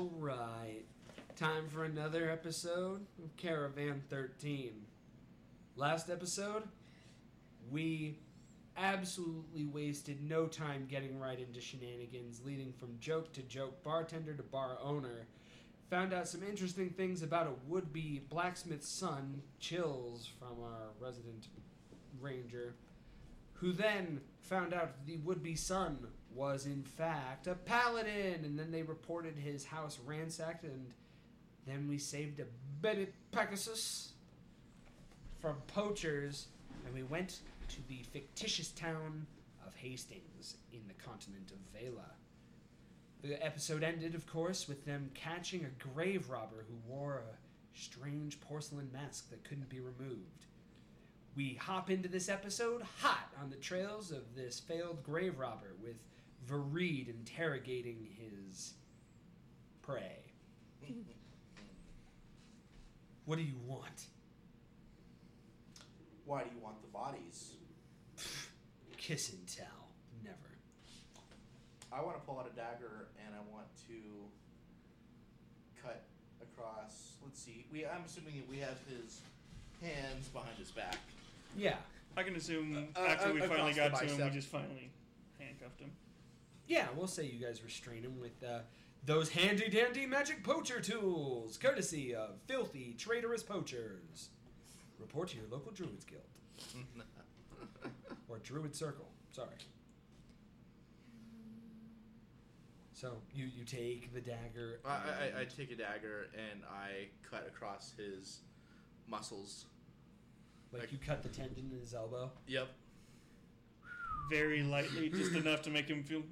All right. Time for another episode of Caravan 13. Last episode, we absolutely wasted no time getting right into shenanigans, leading from joke to joke, bartender to bar owner. Found out some interesting things about a would be blacksmith's son, Chills, from our resident ranger, who then found out the would be son was in fact a paladin, and then they reported his house ransacked, and then we saved a Bennett Pegasus from poachers, and we went to the fictitious town of Hastings in the continent of Vela. The episode ended, of course, with them catching a grave robber who wore a strange porcelain mask that couldn't be removed. We hop into this episode hot on the trails of this failed grave robber with Vareed interrogating his prey. what do you want? Why do you want the bodies? Kiss and tell. Never. I want to pull out a dagger and I want to cut across. Let's see. We I'm assuming that we have his hands behind his back. Yeah. I can assume Uh, after uh, we across finally the got to him, we bicep. just finally handcuffed him. Yeah, we'll say you guys restrain him with uh, those handy dandy magic poacher tools, courtesy of filthy traitorous poachers. Report to your local Druids Guild. or Druid Circle. Sorry. So you, you take the dagger. I, I, I take a dagger and I cut across his muscles. like you cut the tendon in his elbow. Yep. Very lightly, just enough to make him feel.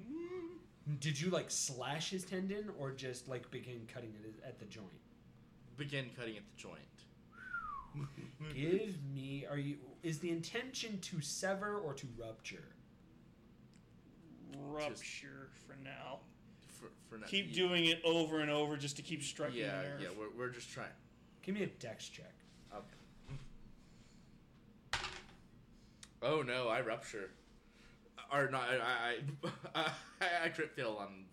Did you like slash his tendon or just like begin cutting it at the joint? Begin cutting at the joint. Give me. Are you? Is the intention to sever or to rupture? Rupture for now. For, for now. Keep Ye- doing it over and over just to keep striking the Yeah, nerve. yeah. We're, we're just trying. Give me a dex check. Okay. Oh no! I rupture. Or not? I I I, I crit fail on.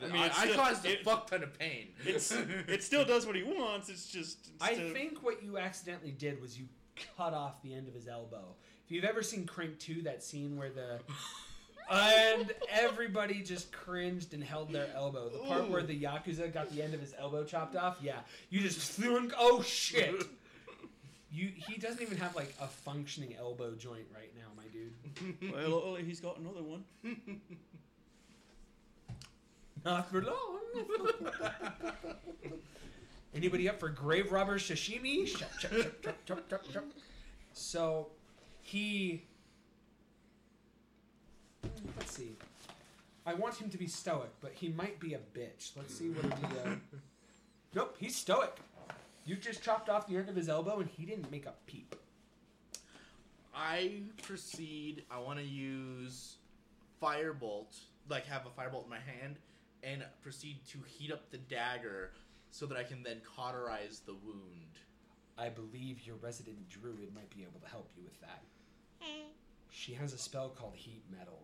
I I, mean, I, it's I still- caused a it- fuck ton of pain. It's it still does what he wants. It's just I instead of- think what you accidentally did was you cut off the end of his elbow. If you've ever seen Crank 2, that scene where the. And everybody just cringed and held their elbow. The part Ooh. where the Yakuza got the end of his elbow chopped off, yeah. You just threw and. Oh shit! You, he doesn't even have like a functioning elbow joint right now, my dude. well, oh, he's got another one. Not for long. Anybody up for grave robber sashimi? Chop, chop, chop, chop, chop, chop, chop. So he. Let's see. I want him to be stoic, but he might be a bitch. Let's see what he. Uh... Nope, he's stoic. You just chopped off the end of his elbow, and he didn't make a peep. I proceed. I want to use firebolt, like have a firebolt in my hand, and proceed to heat up the dagger so that I can then cauterize the wound. I believe your resident druid might be able to help you with that. Hmm. She has a spell called Heat Metal.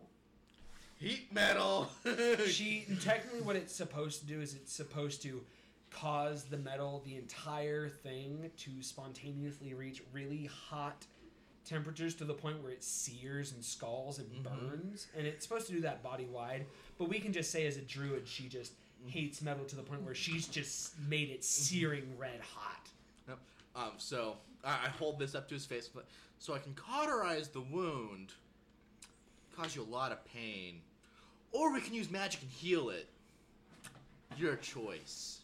Heat metal. she technically what it's supposed to do is it's supposed to cause the metal the entire thing to spontaneously reach really hot temperatures to the point where it sears and scalds and mm-hmm. burns and it's supposed to do that body wide but we can just say as a druid she just mm-hmm. hates metal to the point where she's just made it mm-hmm. searing red hot Yep. Um, so I, I hold this up to his face, but so I can cauterize the wound, cause you a lot of pain, or we can use magic and heal it. Your choice.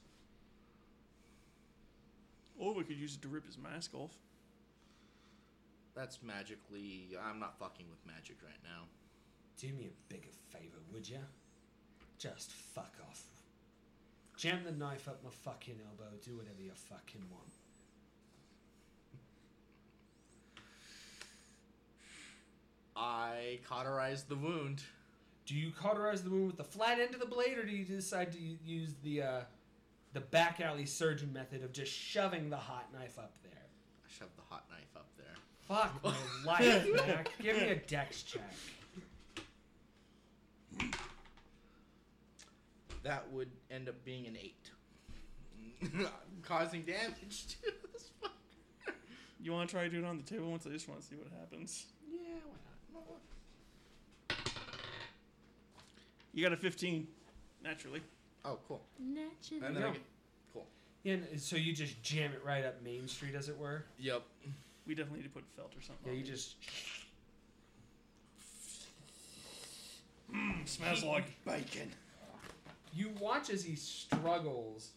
Or we could use it to rip his mask off. That's magically. I'm not fucking with magic right now. do me a bigger favor would ya just fuck off jam the knife up my fucking elbow do whatever you fucking want I cauterize the wound. Do you cauterize the wound with the flat end of the blade, or do you decide to use the uh, the back alley surgeon method of just shoving the hot knife up there? I shove the hot knife up there. Fuck my life, Mac. Give me a dex check. That would end up being an eight. causing damage to this fucker. You want to try doing it on the table once? I just want to see what happens. Yeah, why not? You got a 15, naturally. Oh, cool. Naturally. And then I get, cool. Yeah, and so you just jam it right up Main Street, as it were. Yep. We definitely need to put felt or something. Yeah, on you it. just. Mm, smells like bacon. You watch as he struggles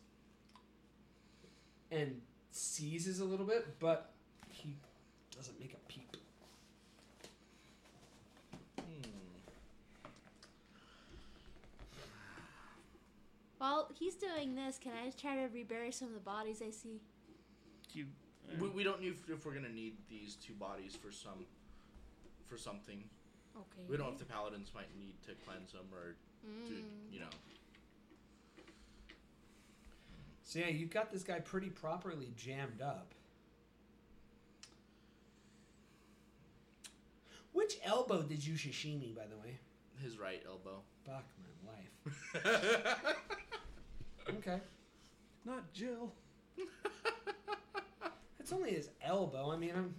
and seizes a little bit, but he doesn't make a peep. Hmm. While he's doing this, can I just try to rebury some of the bodies I see? You. We, we don't need if we're gonna need these two bodies for some for something. Okay. We don't know if the paladins might need to cleanse them or to Mm. you know. So yeah, you've got this guy pretty properly jammed up. Which elbow did you sashimi, by the way? His right elbow. Fuck my life. Okay. Not Jill. It's only his elbow. I mean, I'm,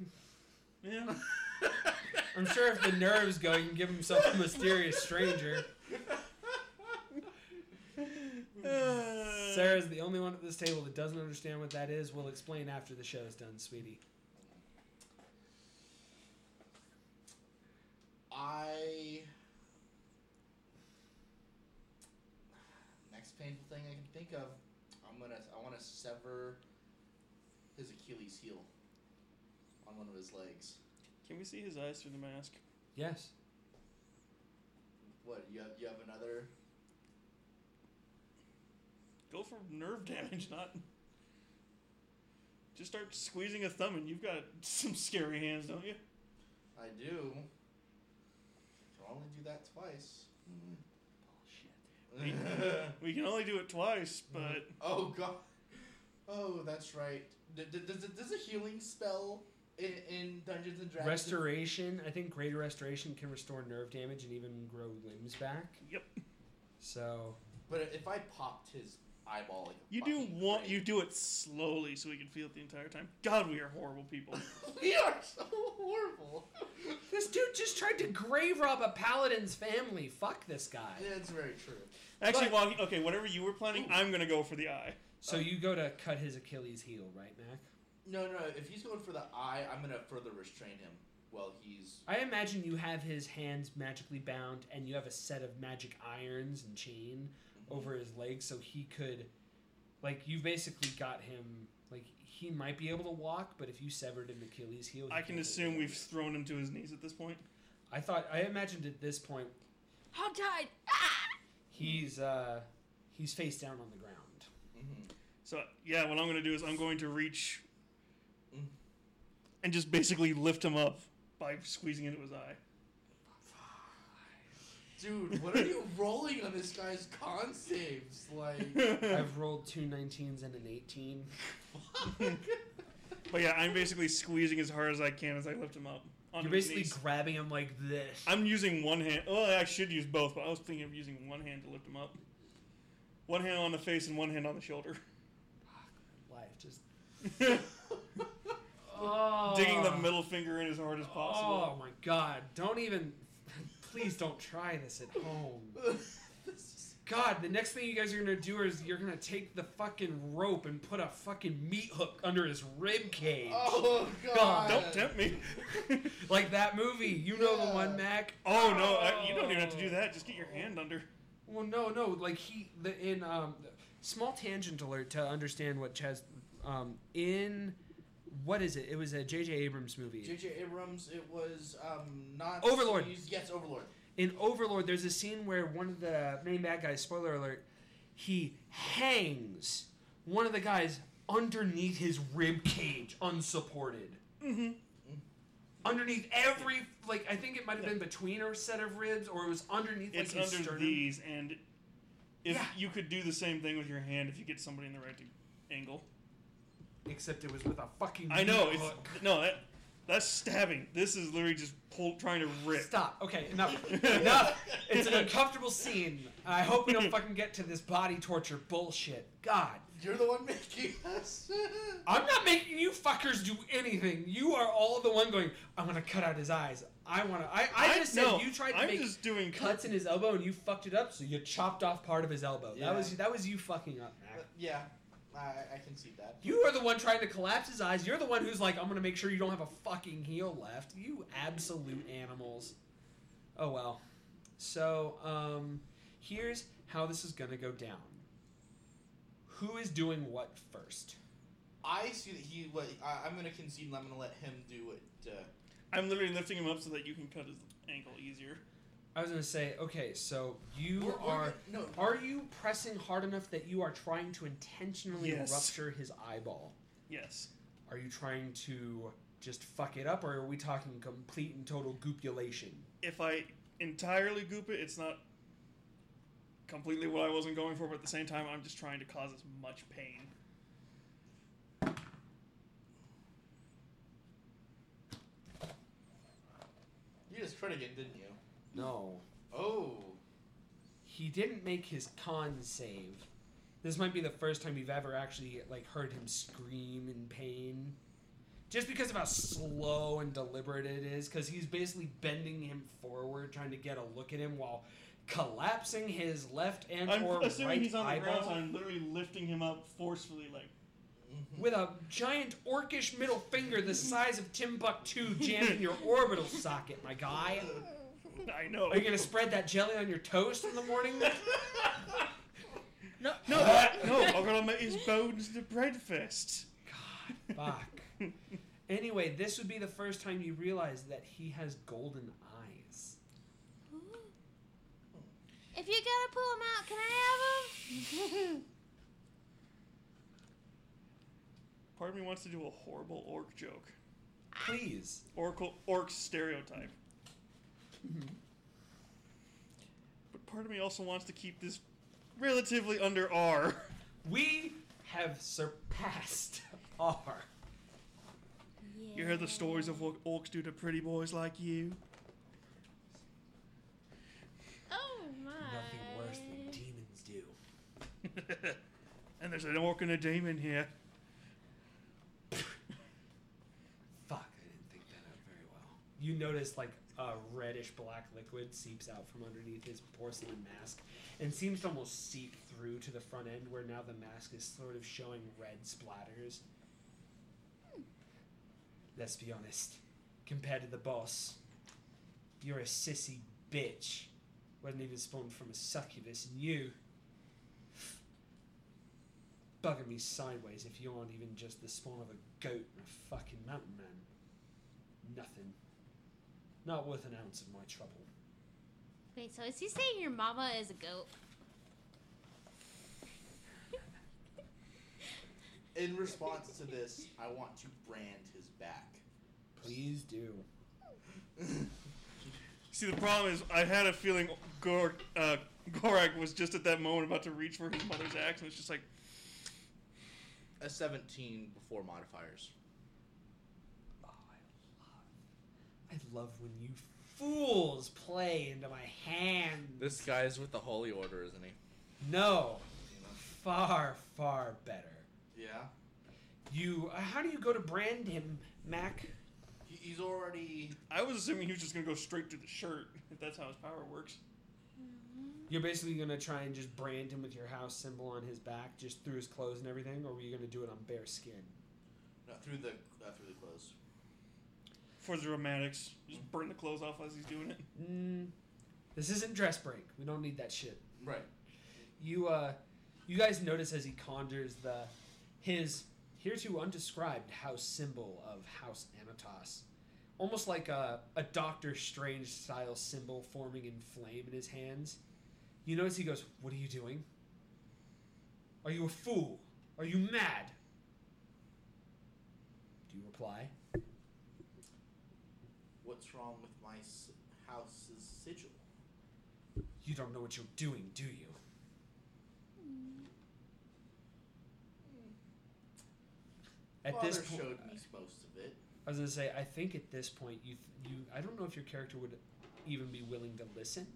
Yeah. I'm sure if the nerves go, you can give him some mysterious stranger. Sarah's the only one at this table that doesn't understand what that is. We'll explain after the show's done, sweetie. I next painful thing I can think of. I'm gonna. I want to sever his Achilles heel on one of his legs. Can we see his eyes through the mask? Yes. What you have? You have another? Go for nerve damage, not. Just start squeezing a thumb, and you've got some scary hands, don't you? I do. Can only do that twice. Bullshit. We can only do it twice, but oh god. Oh, that's right. D- d- does, it- does a healing spell in, in Dungeons and Dragons? Restoration. I think greater restoration can restore nerve damage and even grow limbs back. Yep. So But if I popped his eyeball like you do want grape- you do it slowly so we can feel it the entire time. God, we are horrible people. we are so horrible. this dude just tried to grave rob a paladin's family. Fuck this guy. Yeah, it's very true. Actually, But- while he, okay, whatever you were planning, I'm gonna go for the eye. So you go to cut his Achilles heel, right, Mac? No, no. If he's going for the eye, I'm gonna further restrain him while he's. I imagine you have his hands magically bound, and you have a set of magic irons and chain over his legs, so he could, like, you basically got him. Like he might be able to walk, but if you severed an Achilles heel, he I can assume we've thrown him to his knees at this point. I thought I imagined at this point Hog tied. Ah! he's uh he's face down on the ground. So yeah, what I'm gonna do is I'm going to reach Mm. and just basically lift him up by squeezing into his eye. Dude, what are you rolling on this guy's con saves? Like, I've rolled two 19s and an 18. But yeah, I'm basically squeezing as hard as I can as I lift him up. You're basically knees. grabbing him like this. I'm using one hand. Oh, I should use both, but I was thinking of using one hand to lift him up. One hand on the face and one hand on the shoulder. Life just oh. Digging the middle finger in as hard as possible. Oh my god! Don't even. Please don't try this at home. God, the next thing you guys are gonna do is you're gonna take the fucking rope and put a fucking meat hook under his rib cage. oh god! God. Don't tempt me. Like that movie, you know the one, Mac. oh no, I, you don't even have to do that. Just get your hand under. Well, no, no. Like he, the in um, small tangent alert to understand what Chaz, um, in what is it? It was a J.J. Abrams movie. J.J. Abrams, it was um not Overlord. Yes, Overlord. in Overlord, there's a scene where one of the main bad guys, spoiler alert, he hangs one of the guys underneath his rib cage, unsupported. Mm-hmm. Underneath every, like, I think it might have been between a set of ribs, or it was underneath, like, It's his under sternum. these, and if Yeah. you could do the same thing with your hand if you get somebody in the right angle. Except it was with a fucking I know. meat It's no. That, That's stabbing. This is literally just pull, trying to rip. Stop. Okay, enough. enough. It's an uncomfortable scene. I hope we don't fucking get to this body torture bullshit. God. You're the one making us. I'm not making you fuckers do anything. You are all the one going, I'm gonna cut out his eyes. I wanna I, I just said you tried to I'm make just doing cuts in his elbow and you fucked it up, so you chopped off part of his elbow. Yeah. That was that was you fucking up, Mac. yeah, I, I can see that. You are the one trying to collapse his eyes. You're the one who's like, I'm gonna make sure you don't have a fucking heel left. You absolute animals. Oh well. So, um, here's how this is gonna go down. Who is doing what first? I see that he. What I, I'm gonna concede. and I'm gonna let him do it. Uh, I'm literally lifting him up so that you can cut his ankle easier. I was gonna say, okay, so you we're- we're no. Are you pressing hard enough that you are trying to intentionally Yes. rupture his eyeball? Yes. Are you trying to just fuck it up, or are we talking complete and total goopulation? If I entirely goop it, it's not completely what I wasn't going for, but at the same time, I'm just trying to cause as much pain. You just crit again, didn't you? No. Oh. He didn't make his con save. This might be the first time you've ever actually like heard him scream in pain. Just because of how slow and deliberate it is, because he's basically bending him forward, trying to get a look at him while collapsing his left and I'm or assuming right he's on the ground, so eyeball I'm literally lifting him up forcefully, like. With a giant orcish middle finger the size of Timbuktu jammed in your orbital socket, my guy. I know. Are you gonna spread that jelly on your toast in the morning? No, no, no! I'm gonna make his bones the breakfast. God, fuck. Anyway, this would be the first time you realize that he has golden eyes. If you gotta pull him out, can I have him? Part of me wants to do a horrible orc joke. Please. Oracle orc stereotype. Mm-hmm. But part of me also wants to keep this relatively under R. We have surpassed R. You heard the stories of what orcs do to pretty boys like you? Oh my. Nothing worse than demons do. and there's an orc and a demon here. Fuck, I didn't think that out very well. You notice like a reddish black liquid seeps out from underneath his porcelain mask and seems to almost seep through to the front end where now the mask is sort of showing red splatters. Let's be honest. Compared to the boss, you're a sissy bitch. Wasn't even spawned from a succubus, and you bugging me sideways if you aren't even just the spawn of a goat and a fucking mountain man. Nothing. Not worth an ounce of my trouble. Wait, so is he saying your mama is a goat? In response to this, I want to brand his back. Please do. See, the problem is, I had a feeling Gor- uh, Gorak was just at that moment about to reach for his mother's axe, and it's just like, A 17 before modifiers. Oh, I love. When you fools play into my hand. This guy's with the Holy Order, isn't he? No, far, far better. Yeah. You. Uh, how do you go to brand him, Mac? He, he's already. I was assuming he was just gonna go straight to the shirt, if that's how his power works. You're basically gonna try and just brand him with your house symbol on his back, just through his clothes and everything, or were you gonna do it on bare skin? No, through the uh, through the clothes. For the dramatics, just burn the clothes off as he's doing it. Mm, this isn't dress break. We don't need that shit. Right. You uh, you guys notice as he conjures the his hereto undescribed house symbol of House Anatos, almost like a a Doctor Strange style symbol forming in flame in his hands. You notice he goes, "What are you doing? Are you a fool? Are you mad?" Do you reply? What's wrong with my s- house's sigil? You don't know what you're doing, do you? At Father this point, showed me most of it. I was gonna say, I think at this point, you you I don't know if your character would even be willing to listen.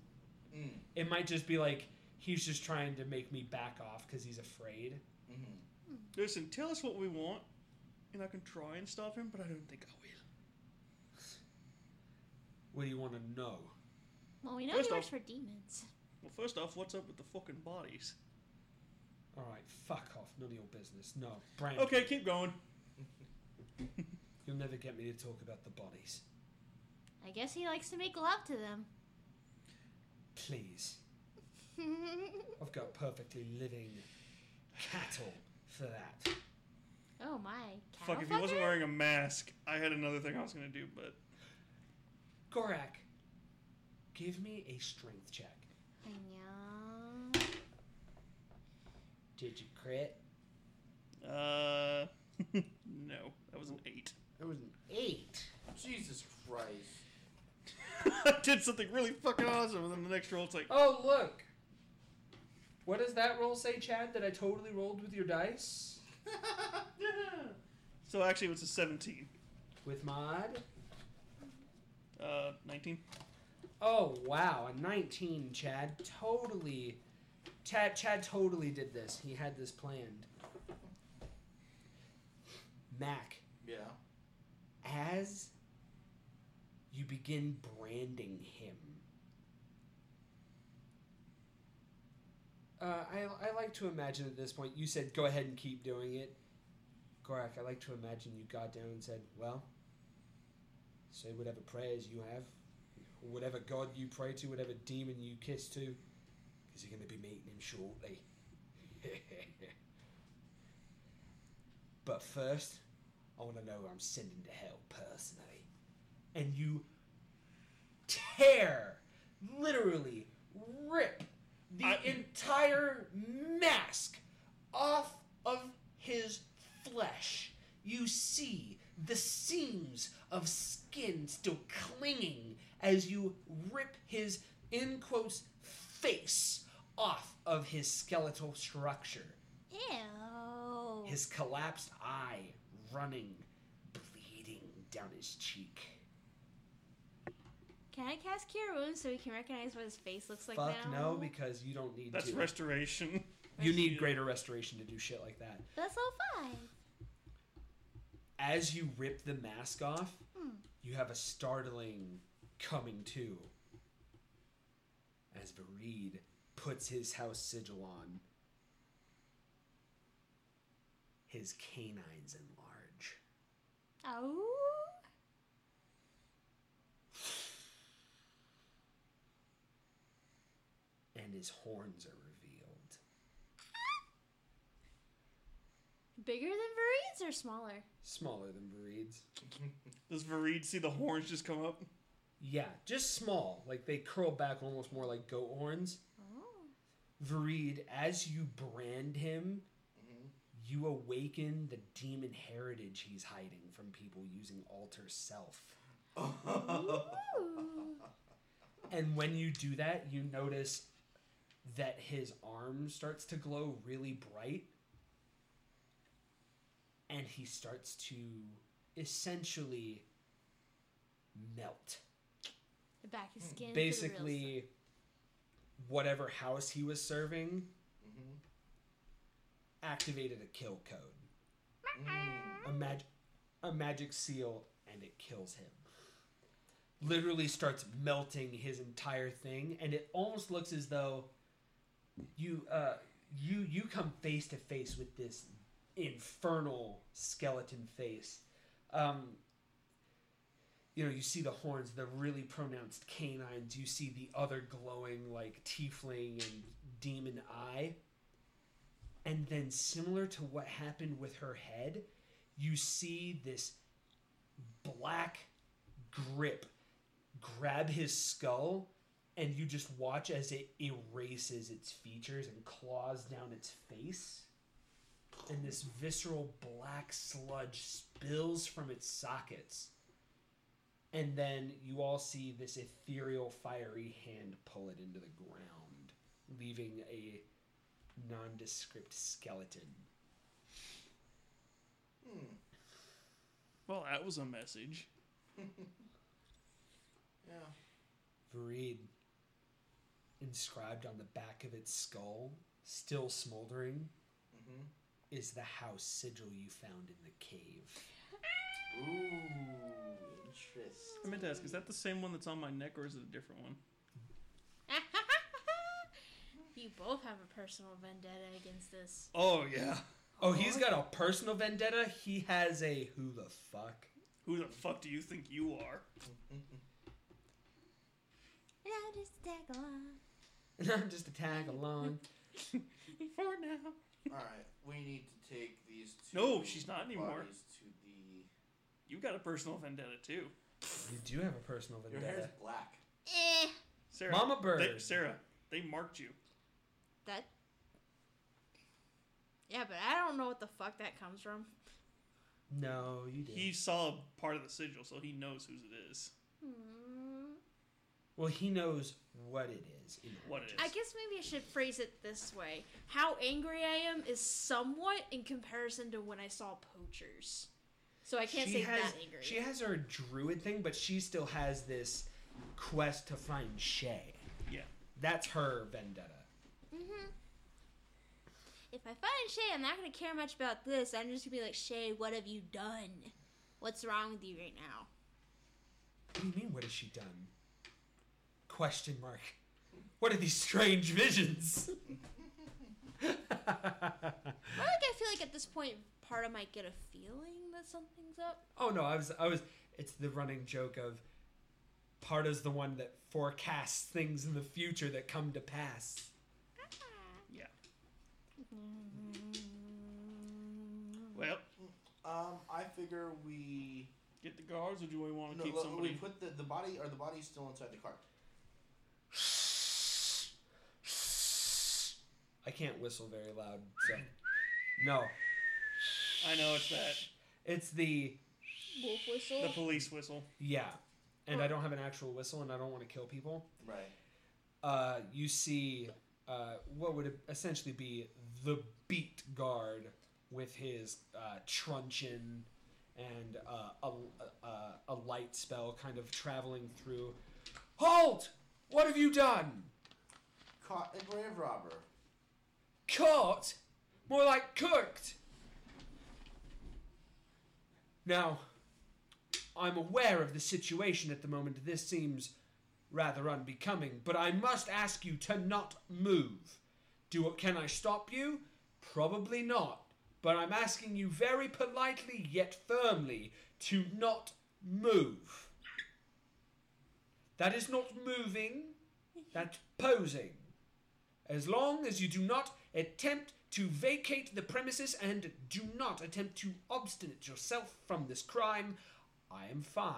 Mm. It might just be like he's just trying to make me back off because he's afraid. hmm Listen, tell us what we want, and I can try and stop him, but I don't think I will. What do you want to know? Well, we know First he works off- for demons. Well, first off, what's up with the fucking bodies? All right, fuck off. None of your business. No, Brand. Okay, keep going. You'll never get me to talk about the bodies. I guess he likes to make love to them. Please. I've got perfectly living cattle for that. oh my. Fuck, if he wasn't wearing a mask, I had another thing I was gonna do, but Gorak, give me a strength check. Yeah. Did you crit? uh, no, that was an eight. That was an eight. Jesus Christ. I did something really fucking awesome, and then the next roll, it's like, Oh, look. What does that roll say, Chad? That I totally rolled with your dice? so actually, it was a seventeen. With mod? Uh, nineteen. Oh, wow. A 19, Chad. Totally. Chad, Chad totally did this. He had this planned. Mac, yeah. as you begin branding him, uh, I, I like to imagine at this point, you said go ahead and keep doing it. Gorak, I like to imagine you got down and said, well, say whatever prayers you have, or whatever god you pray to, whatever demon you kiss to, because you're going to be meeting him shortly. but first, I want to know who I'm sending to hell personally. And you tear, literally rip the I- entire mask off of his flesh. You see the seams of skin still clinging as you rip his, in quotes, face off of his skeletal structure. Ew. His collapsed eye running, bleeding down his cheek. Can I cast Cure Wounds so we can recognize what his face looks like Fuck now? no, because you don't need That's to. restoration. you need greater restoration to do shit like that. That's all five. As you rip the mask off, Hmm. you have a startling coming to. As Vareed puts his house sigil on, his canines enlarge. Oh. and his horns are Bigger than Vareed's or smaller? Smaller than Vareed's. Does Vareed see the horns just come up? Yeah, just small. Like they curl back almost more like goat horns. Oh. Vareed, as you brand him, Mhm. you awaken the demon heritage he's hiding from people using alter self. And when you do that, you notice that his arm starts to glow really bright. And he starts to essentially melt. The back of skin. for the Basically, whatever house he was serving Mhm. activated a kill code. Mm. a mag- a magic seal and it kills him. Literally starts melting his entire thing, and it almost looks as though you uh you you come face to face with this infernal skeleton face. Um you know, you see the horns, the really pronounced canines, you see the other glowing like tiefling and demon eye. And then similar to what happened with her head, you see this black grip grab his skull and you just watch as it erases its features and claws down its face and this visceral black sludge spills from its sockets and then you all see this ethereal fiery hand pull it into the ground leaving a nondescript skeleton Hmm. Well, that was a message. Yeah. Vareed, inscribed on the back of its skull, still smoldering, Mm-hmm. Is the house sigil you found in the cave. Ooh, interesting. I meant to ask, is that the same one that's on my neck or is it a different one? you both have a personal vendetta against this. Oh, yeah. Oh, he's got a personal vendetta. He has a who the fuck. Who the fuck do you think you are? And I'll just tag along. And I'm just a tag along. For now. All right, we need to take these two. No, she's not anymore. bodies To the. You got a personal vendetta too. You do have a personal Your hair's vendetta. black. Eh. Sarah. Mama bird. They, Sarah, they marked you. That. Yeah, but I don't know what the fuck that comes from. No, you did. He saw part of the sigil, so he knows whose it is. Hmm. Well, he knows what it is. in What it is. I guess maybe I should phrase it this way. How angry I am is somewhat in comparison to when I saw poachers. So I can't she say has, that angry. She has her druid thing, but she still has this quest to find Shay. Yeah. That's her vendetta. hmm If I find Shay, I'm not gonna care much about this. I'm just gonna be like, Shay, what have you done? What's wrong with you right now? What do you mean? What has she done? Question mark. What are these strange visions? I like I feel like at this point, part of might get a feeling that something's up. oh no, I was I was it's the running joke of Parta's the one that forecasts things in the future that come to pass. Yeah. Well, Um, I figure we. get the guards, or do we want to No, keep lo- somebody? we put the, the body. Are the bodies still inside the car? I can't whistle very loud, so no. I know it's that. It's the Wolf whistle. The police whistle. yeah, and I don't have an actual whistle, and I don't want to kill people. Right. uh, you see uh, what would essentially be the beat guard with his uh, truncheon and uh, a, a, a light spell kind of traveling through. Halt! What have you done? Caught a grave robber. Caught? More like cooked! Now, I'm aware of the situation at the moment. This seems rather unbecoming, but I must ask you to not move. Do can I stop you? Probably not. But I'm asking you very politely yet firmly to not move. That is not moving, that's posing. As long as you do not attempt to vacate the premises and do not attempt to obstinate yourself from this crime, I am fine.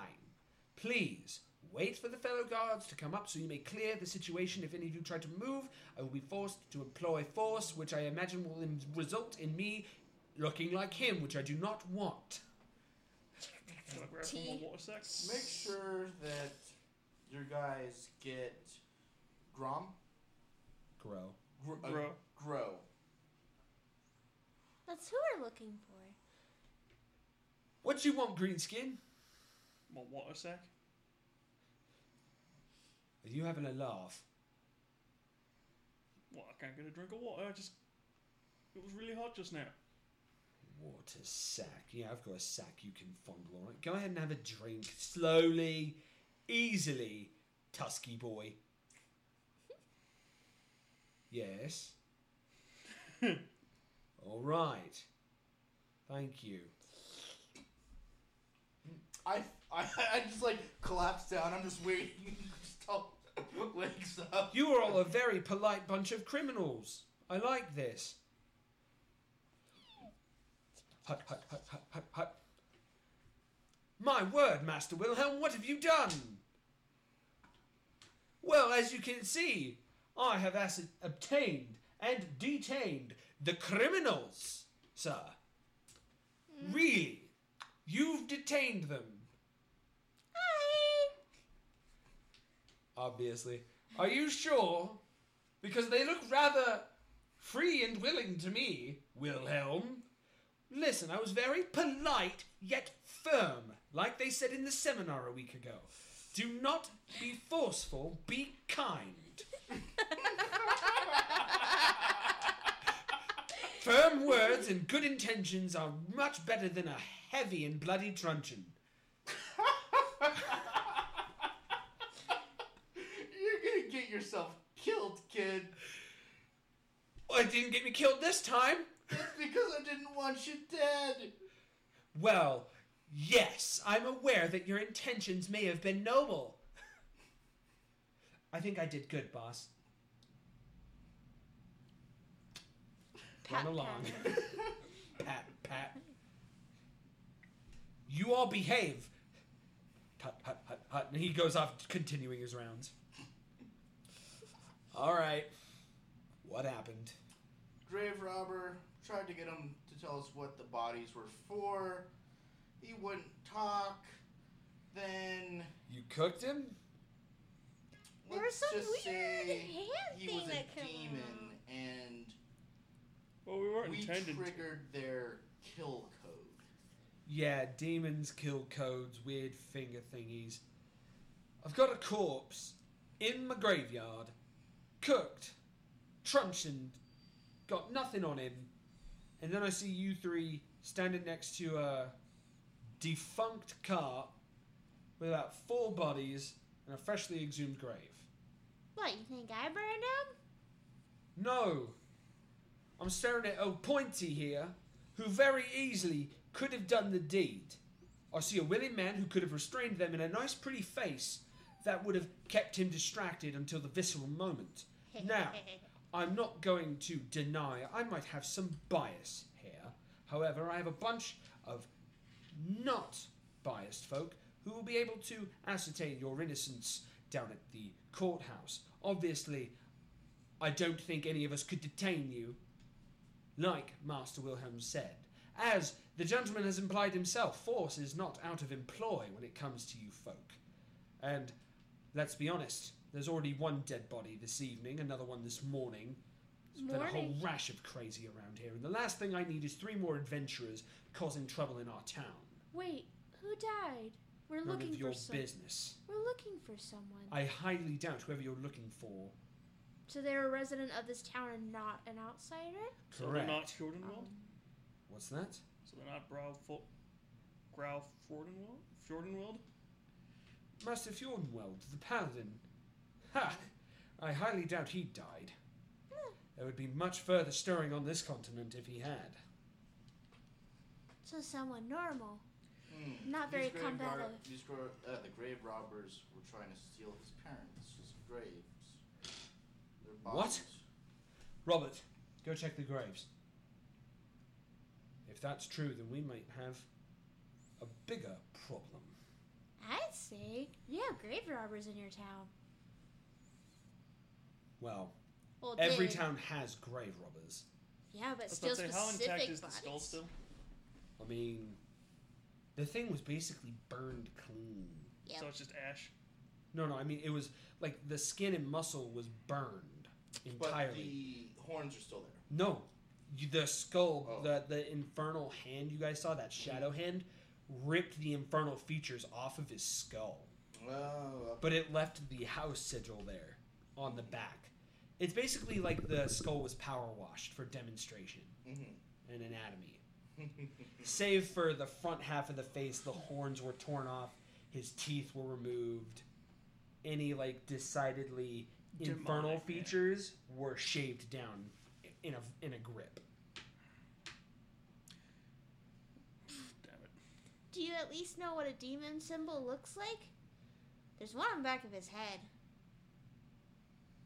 Please wait for the fellow guards to come up so you may clear the situation. If any of you try to move, I will be forced to employ force, which I imagine will im- result in me looking like him, which I do not want. Can Tea. one more sec? Make sure that your guys get Grom. Grow. Gr- uh, Grow. grow. That's who we're looking for. What you want, Greenskin? One water sack. Are you having a laugh? What? I can't get a drink of water. I just. It was really hot just now. Water sack. Yeah, I've got a sack you can fondle on it. Go ahead and have a drink. Slowly, easily, Tusky boy. Yes. All right. Thank you. I, I, I just like collapse down. I'm just waiting. all legs up. You are all a very polite bunch of criminals. I like this. Hut, hut, hut, hut, hut, hut. My word, Master Wilhelm, what have you done? Well, as you can see, I have obtained and detained the criminals, sir. Hmm. Really? You've detained them. Hi. obviously. Are you sure? Because they look rather free and willing to me, Wilhelm. Listen, I was very polite yet firm, like they said in the seminar a week ago. Do not be forceful, be kind. Firm words and good intentions are much better than a heavy and bloody truncheon. You're gonna get yourself killed, kid. Well, it didn't get me killed this time. It's because I didn't want you dead. Well, yes, I'm aware that your intentions may have been noble. I think I did good, boss. Pat, Run along. pat. Pat, pat. You all behave. Hut, hut, hut, hut. And he goes off, continuing his rounds. All right. What happened? Grave robber tried to get him to tell us what the bodies were for. He wouldn't talk. Then. You cooked him? There let's was some just weird say hand he thing was a that came demon, and Well, we weren't we intended. to. triggered their kill code. Yeah, demons, kill codes, weird finger thingies. I've got a corpse in my graveyard, cooked, truncheoned, got nothing on him, and then I see you three standing next to a defunct cart with about four bodies and a freshly exhumed grave. What, you think I burned him? No. I'm staring at old Pointy here, who very easily could have done the deed. I see a willing man who could have restrained them in a nice, pretty face that would have kept him distracted until the visceral moment. Now, I'm not going to deny I might have some bias here. However, I have a bunch of not biased folk who will be able to ascertain your innocence down at the courthouse. Obviously, I don't think any of us could detain you, like Master Wilhelm said. As the gentleman has implied himself, force is not out of employ when it comes to you folk. And let's be honest, there's already one dead body this evening, another one this morning. There's been a whole rash of crazy around here, and the last thing I need is three more adventurers causing trouble in our town. Wait, who died? We're None looking of your for some. business. We're looking for someone. I highly doubt whoever you're looking for. So they're a resident of this town and not an outsider? So they're not Fjordenwald? Um, What's that? So they're not Brow Fo- Grau Fjordenwald? Fjordenwald? Master Fjordenweld, the paladin. Ha! I highly doubt he died. There would be much further stirring on this continent if he had. so someone normal. Hmm. Not very grave combative. ro- these gro- uh, the grave robbers were trying to steal his parents' graves. Their What? Robert, go check the graves. If that's true, then we might have a bigger problem. I'd say you have grave robbers in your town. Well, Well, every did. town has grave robbers. Yeah, but I still about to say, how specific intact is the skull still? I mean, the thing was basically burned clean. Yep. So it's just ash. No, no, I mean, it was like the skin and muscle was burned But entirely. the horns are still there. No, you, the skull, Oh. the the infernal hand you guys saw, that shadow hand, ripped the infernal features off of his skull, Oh, but it left the house sigil there on the back. It's basically like the skull was power washed for demonstration hmm and anatomy. Save for the front half of the face, the horns were torn off, his teeth were removed. Any like decidedly infernal Demonic, yeah. features were shaved down in a in a grip. Damn it. Do you at least know what a demon symbol looks like? There's one on the back of his head.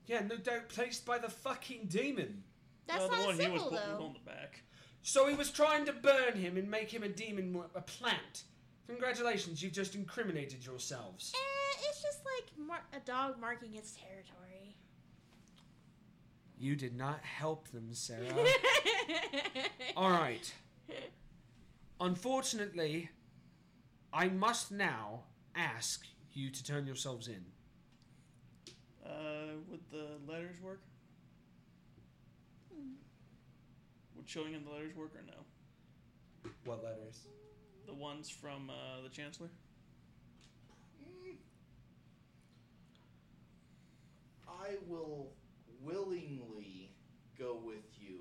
Yeah, no doubt placed by the fucking demon. That's well, the not one a symbol, he was putting though. on the back. So he was trying to burn him and make him a demon, a plant. Congratulations, you've just incriminated yourselves. Eh, it's just like mar- a dog marking its territory. You did not help them, Sarah. All right. Unfortunately, I must now ask you to turn yourselves in. Uh, would the letters work? Would showing him the letters work or no? What letters? The ones from uh, the Chancellor. Mm. I will willingly go with you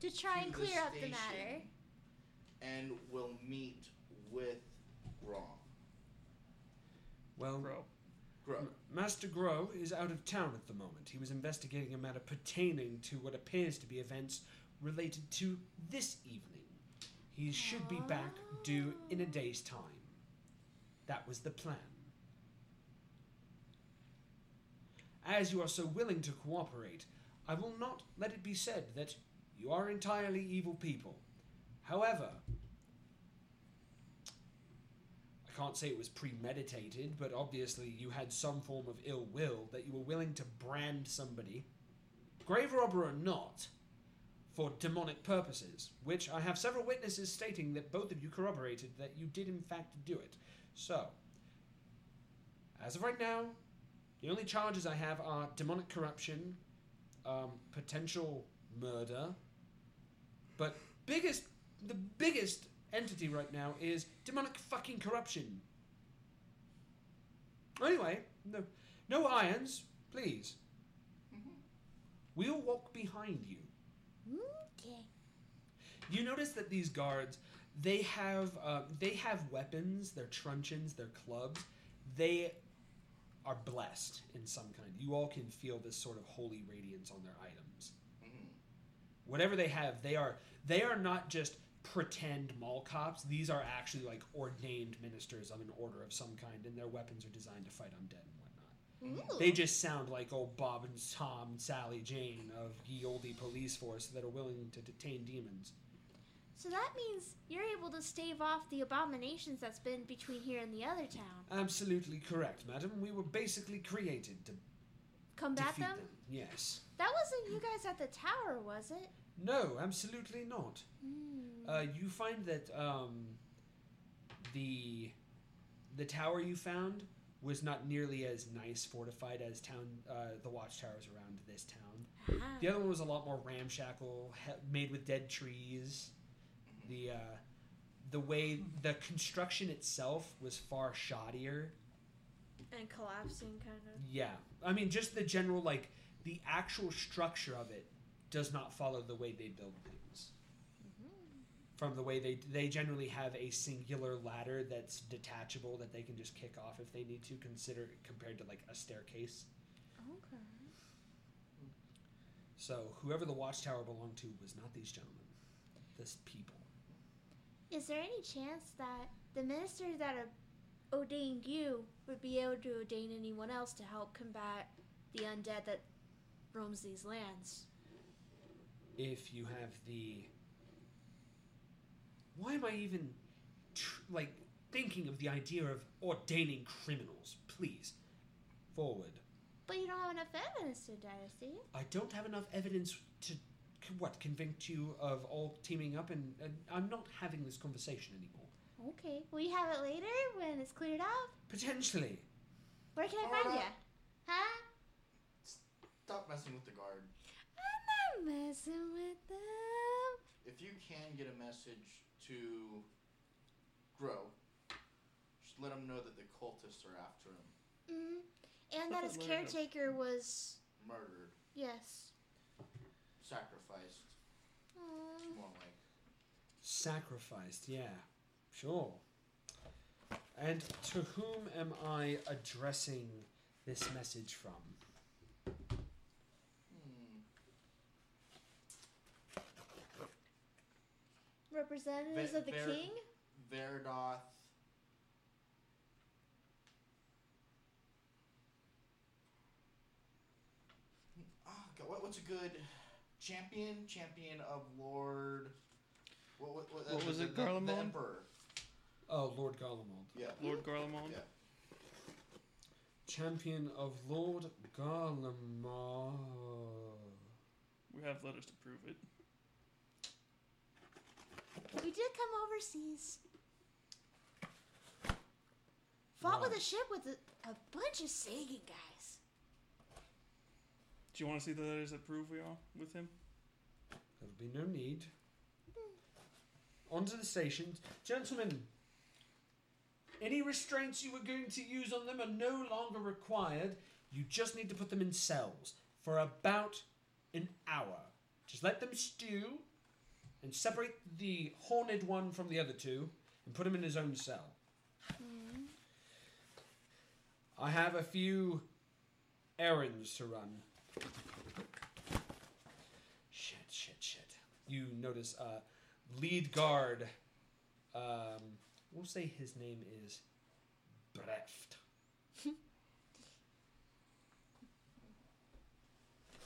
To try to and the clear up the station matter. and will meet with Grom. Well, Bro. Grom. M- Master Gro is out of town at the moment. He was investigating a matter pertaining to what appears to be events related to this evening. He should be back due in a day's time. That was the plan. As you are so willing to cooperate, I will not let it be said that you are entirely evil people. However, I can't say it was premeditated, but obviously you had some form of ill will that you were willing to brand somebody, grave robber or not, for demonic purposes, which I have several witnesses stating that both of you corroborated that you did in fact do it. So, as of right now, the only charges I have are demonic corruption, um, potential murder, but biggest, the biggest entity right now is demonic fucking corruption. Anyway, no, no irons, please. We'll walk behind you. Okay. You notice that these guards, they have, uh, they have weapons, their truncheons, their clubs. They are blessed in some kind. You all can feel this sort of holy radiance on their items. Mhm. whatever they have, they are they are not just pretend mall cops. These are actually like ordained ministers of an order of some kind, and their weapons are designed to fight undead and whatnot. Ooh. They just sound like old Bob and Tom and Sally Jane of ye olde police force that are willing to detain demons. So that means you're able to stave off the abominations that's been between here and the other town. Absolutely correct, madam. We were basically created to Combat them? them. Yes. That wasn't you guys at the tower, was it? No, absolutely not. Hmm. Uh, you find that um, the the tower you found was not nearly as nice fortified as town uh, the watchtowers around this town. Ah. The other one was a lot more ramshackle, he- made with dead trees. The uh, the way the construction itself was far shoddier. And collapsing, kind of. Yeah, I mean, just the general like the actual structure of it does not follow the way they build things. From the way they they generally have a singular ladder that's detachable that they can just kick off if they need to. Consider compared to like a staircase. Okay. So whoever the watchtower belonged to was not these gentlemen, this people. Is there any chance that the minister that ordained you would be able to ordain anyone else to help combat the undead that roams these lands? If you have the, why am I even, tr- like thinking of the idea of ordaining criminals? Please, forward. But you don't have enough evidence to you? I don't have enough evidence to, what, convinced you of all teaming up, and, and I'm not having this conversation anymore. Okay. Will you have it later when it's cleared up? Potentially. Where can I find Uh, you? Huh? Stop messing with the guard. I'm not messing with them. If you can get a message to Grow, just let him know that the cultists are after him. Mm. And that his that Larry knows. caretaker was Murdered, yes. Sacrificed, Aw. more like. Sacrificed, yeah. Sure. And to whom am I addressing this message from? Hmm. Representatives Ve- of the ver- king. Verdoth. Ah, God, what, what's a good champion? Champion of Lord. What, what, what, What was it, the, the Emperor. Oh, Lord Garlemald. Yeah. Lord Garlemald. Yeah. Champion of Lord Garlemald. We have letters to prove it. We did come overseas. Fought with a ship with a, a bunch of Sagan guys. Do you want to see the letters that prove we are with him? There'll be no need. On to the station. Gentlemen, any restraints you were going to use on them are no longer required. You just need to put them in cells for about an hour. Just let them stew and separate the horned one from the other two and put him in his own cell. Hmm. I have a few errands to run. Shit, shit, shit. You notice uh, lead guard. Um, we'll say his name is Breft.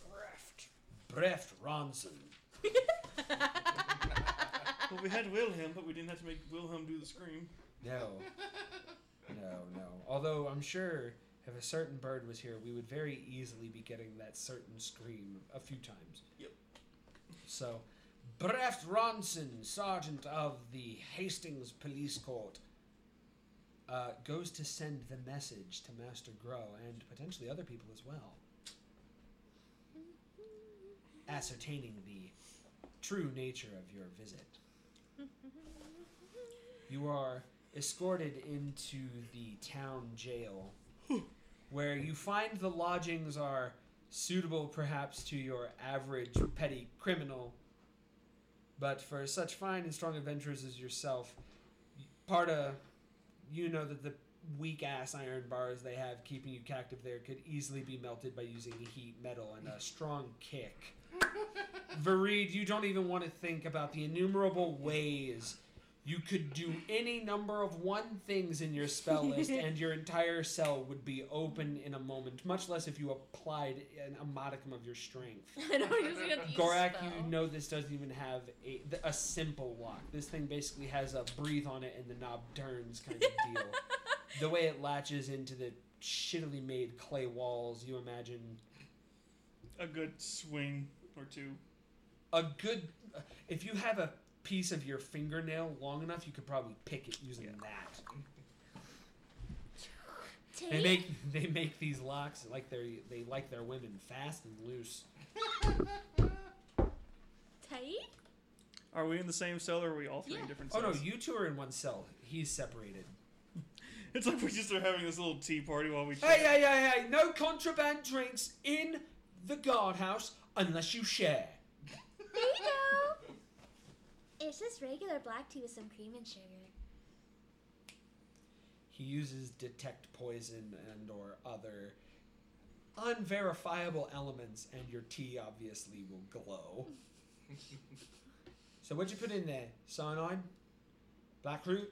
Breft. Breft Ronson. Well, we had Wilhelm, but we didn't have to make Wilhelm do the scream. No. No, no. Although I'm sure if a certain bird was here, we would very easily be getting that certain scream a few times. Yep. So, Breft Ronson, Sergeant of the Hastings Police Court, uh, goes to send the message to Master Grow and potentially other people as well, ascertaining the true nature of your visit. You are escorted into the town jail, where you find the lodgings are suitable perhaps to your average petty criminal, but for such fine and strong adventurers as yourself, part of you know that the weak ass iron bars they have keeping you captive there could easily be melted by using heat metal and a strong kick. Vareed, you don't even want to think about the innumerable ways you could do any number of one things in your spell list and your entire cell would be open in a moment, much less if you applied an, a modicum of your strength. I know he's gonna use Gorak, spell. you know this doesn't even have a, a simple lock. This thing basically has a breathe on it and the knob turns kind of deal. the way it latches into the shittily made clay walls, you imagine A good swing or two. a good. uh, If you have a piece of your fingernail long enough, you could probably pick it using that. They make they make these locks like they they like their women fast and loose. Tate? Are we in the same cell or are we all three in Yeah. different Oh cells? no, you two are in one cell. He's separated. It's like we just are having this little tea party while we. Hey, hey, hey, hey! No contraband drinks in the guardhouse unless you share. There you go. It's just regular black tea with some cream and sugar. He uses detect poison and or other unverifiable elements, and your tea obviously will glow. so what'd you put in there? Cyanide, blackroot,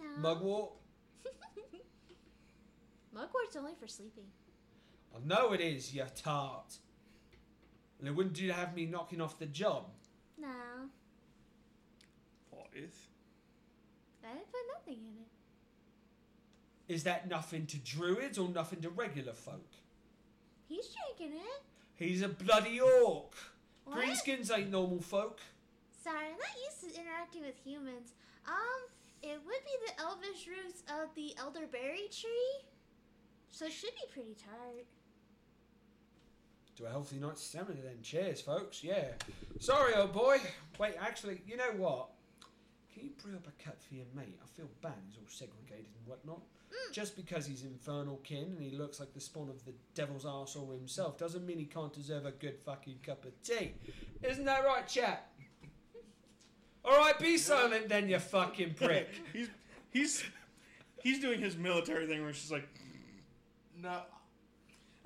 No. mugwort. Mugwort's only for sleeping. I know it is, you tart. And it wouldn't do to have me knocking off the job. No. What is? I didn't put nothing in it. Is that nothing to druids or nothing to regular folk? He's drinking it. He's a bloody orc. What? Greenskins ain't normal folk. Sorry, I'm not used to interacting with humans. Um, it would be the elvish roots of the elderberry tree. So it should be pretty tart. To a healthy night's stamina then. Cheers, folks. Yeah. Sorry, old boy. Wait, actually, you know what? Can you brew up a cup for your mate? I feel bad he's all segregated and whatnot. Mm. Just because he's infernal kin and he looks like the spawn of the devil's arsehole himself doesn't mean he can't deserve a good fucking cup of tea. Isn't that right, chap? Alright, be silent then, you fucking prick. he's he's he's doing his military thing where she's like. No.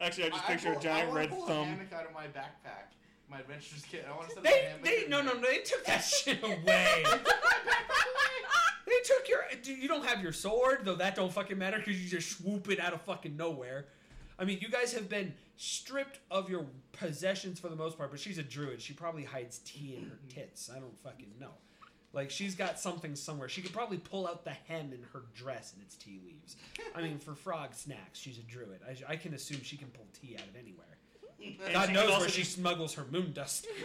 Actually, I just I picture a pull- I giant wanna red pull thumb. hammock out of my backpack. My adventurer's kit. I want to set They, a hammock they, in no, there. no, no, they took that shit away. They took your. dude, You don't have your sword, though that don't fucking matter because you just swoop it out of fucking nowhere. I mean, you guys have been stripped of your possessions for the most part, but she's a druid. She probably hides tea in her mm-hmm. tits. I don't fucking know. Like, she's got something somewhere. She could probably pull out the hem in her dress and it's tea leaves. I mean, for frog snacks, she's a druid. I, I can assume she can pull tea out of anywhere. And God knows where also she smuggles her moon dust.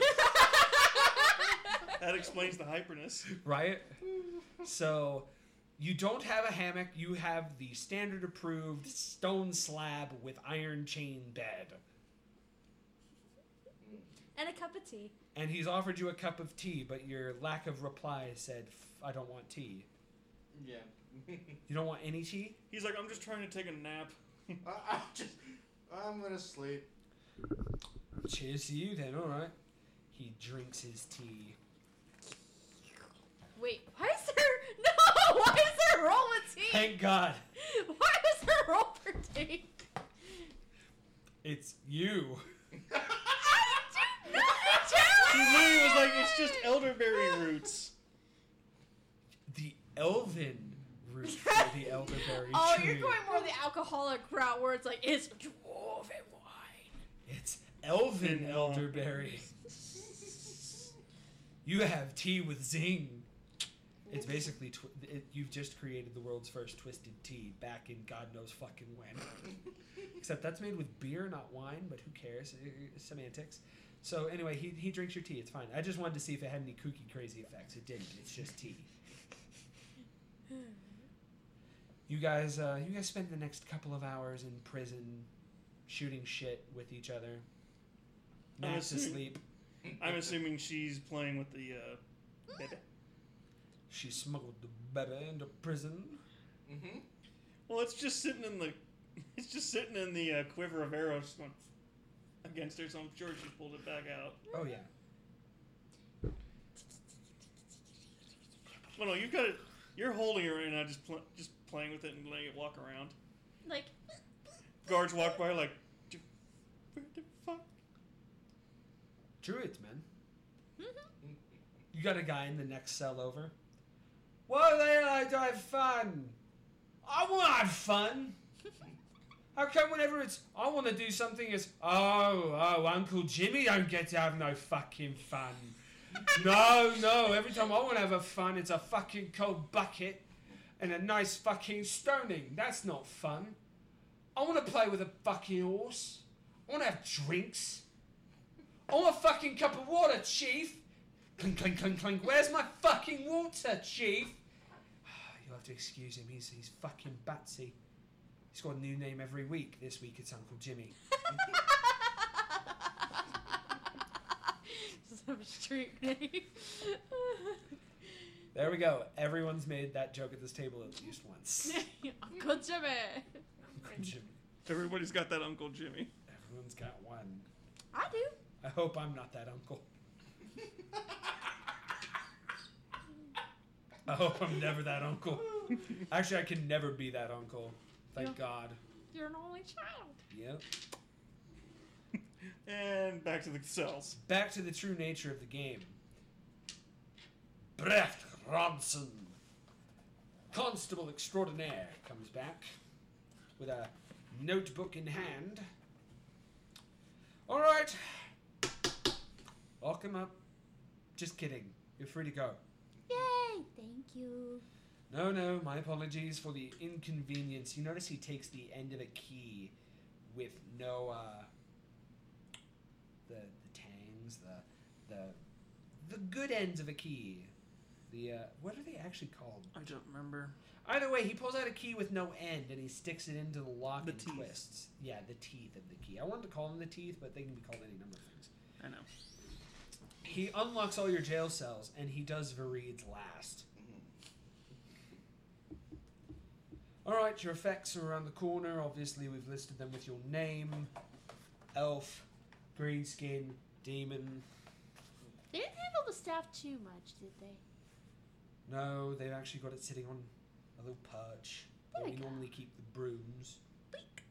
That explains the hyperness. right? So you don't have a hammock, you have the standard approved stone slab with iron chain bed. And a cup of tea. and he's offered you a cup of tea, but your lack of reply said, "I don't want tea." Yeah. You don't want any tea? He's like, I'm just trying to take a nap. I, I'm just. I'm gonna sleep. Cheers to you then. All right. He drinks his tea. Wait, why is there no? Why is there a roll with tea? Thank God, Why is there a roll for tea? it's you. I didn't do He literally was like, it's just elderberry roots. The elven root for the elderberry Oh, tree. you're going more the alcoholic route where it's like it's dwarven wine. It's elven elderberry. You have tea with zing. It's basically tw- it, you've just created the world's first twisted tea back in God knows fucking when. Except that's made with beer, not wine. But who cares? Uh, Semantics. So anyway, he, he drinks your tea. It's fine. I just wanted to see if it had any kooky crazy effects. It didn't. It's just tea. You guys, uh, you guys spend the next couple of hours in prison, shooting shit with each other. I'm Max assuming- asleep. I'm assuming she's playing with the uh, baby. She smuggled the baby into prison. Mm-hmm. Well, it's just sitting in the, it's just sitting in the uh, quiver of arrows against her, so I'm sure she pulled it back out. Oh yeah. Well, no, you've got it. You're holding it right now, just pl- just playing with it and letting it walk around. Like Guards walk by like, "J- where the fuck? Druids, man. mhm. You got a guy in the next cell over. Well, they like to have fun. I want to have fun. How come whenever it's I want to do something, it's oh oh Uncle Jimmy don't get to have no fucking fun. no no, every time I want to have a fun, it's a fucking cold bucket and a nice fucking stoning. That's not fun. I want to play with a fucking horse. I want to have drinks. I want a fucking cup of water, Chief. Clink, clink, clink, clink. Where's my fucking water, Chief? You'll have to excuse him. He's, he's fucking Batsy. He's got a new name every week. This week it's Uncle Jimmy. Some street name. There we go. Everyone's made that joke at this table at least once. Uncle Jimmy. Uncle Jimmy. Everybody's got that Uncle Jimmy. Everyone's got one. I do. I hope I'm not that uncle. I hope I'm never that uncle. Actually, I can never be that uncle. Thank Yeah. God. You're an only child. Yep. And back to the cells. Back to the true nature of the game. Brecht Robson, Constable Extraordinaire, comes back with a notebook in hand. All right. Lock him up. Just kidding. You're free to go. Yay! Thank you. No, no, my apologies for the inconvenience. You notice he takes the end of a key with no uh the the tangs, the the the good ends of a key. The uh what are they actually called? I don't remember. Either way, he pulls out a key with no end and he sticks it into the lock The and teeth. twists. Yeah, the teeth of the key. I wanted to call them the teeth, but they can be called any number of things. I know. He unlocks all your jail cells and he does Vareed's last. Mm-hmm. Alright, your effects are around the corner. Obviously, we've listed them with your name elf, green skin, demon. They didn't handle the staff too much, did they? No, they've actually got it sitting on a little perch where we normally keep the brooms. Bleak.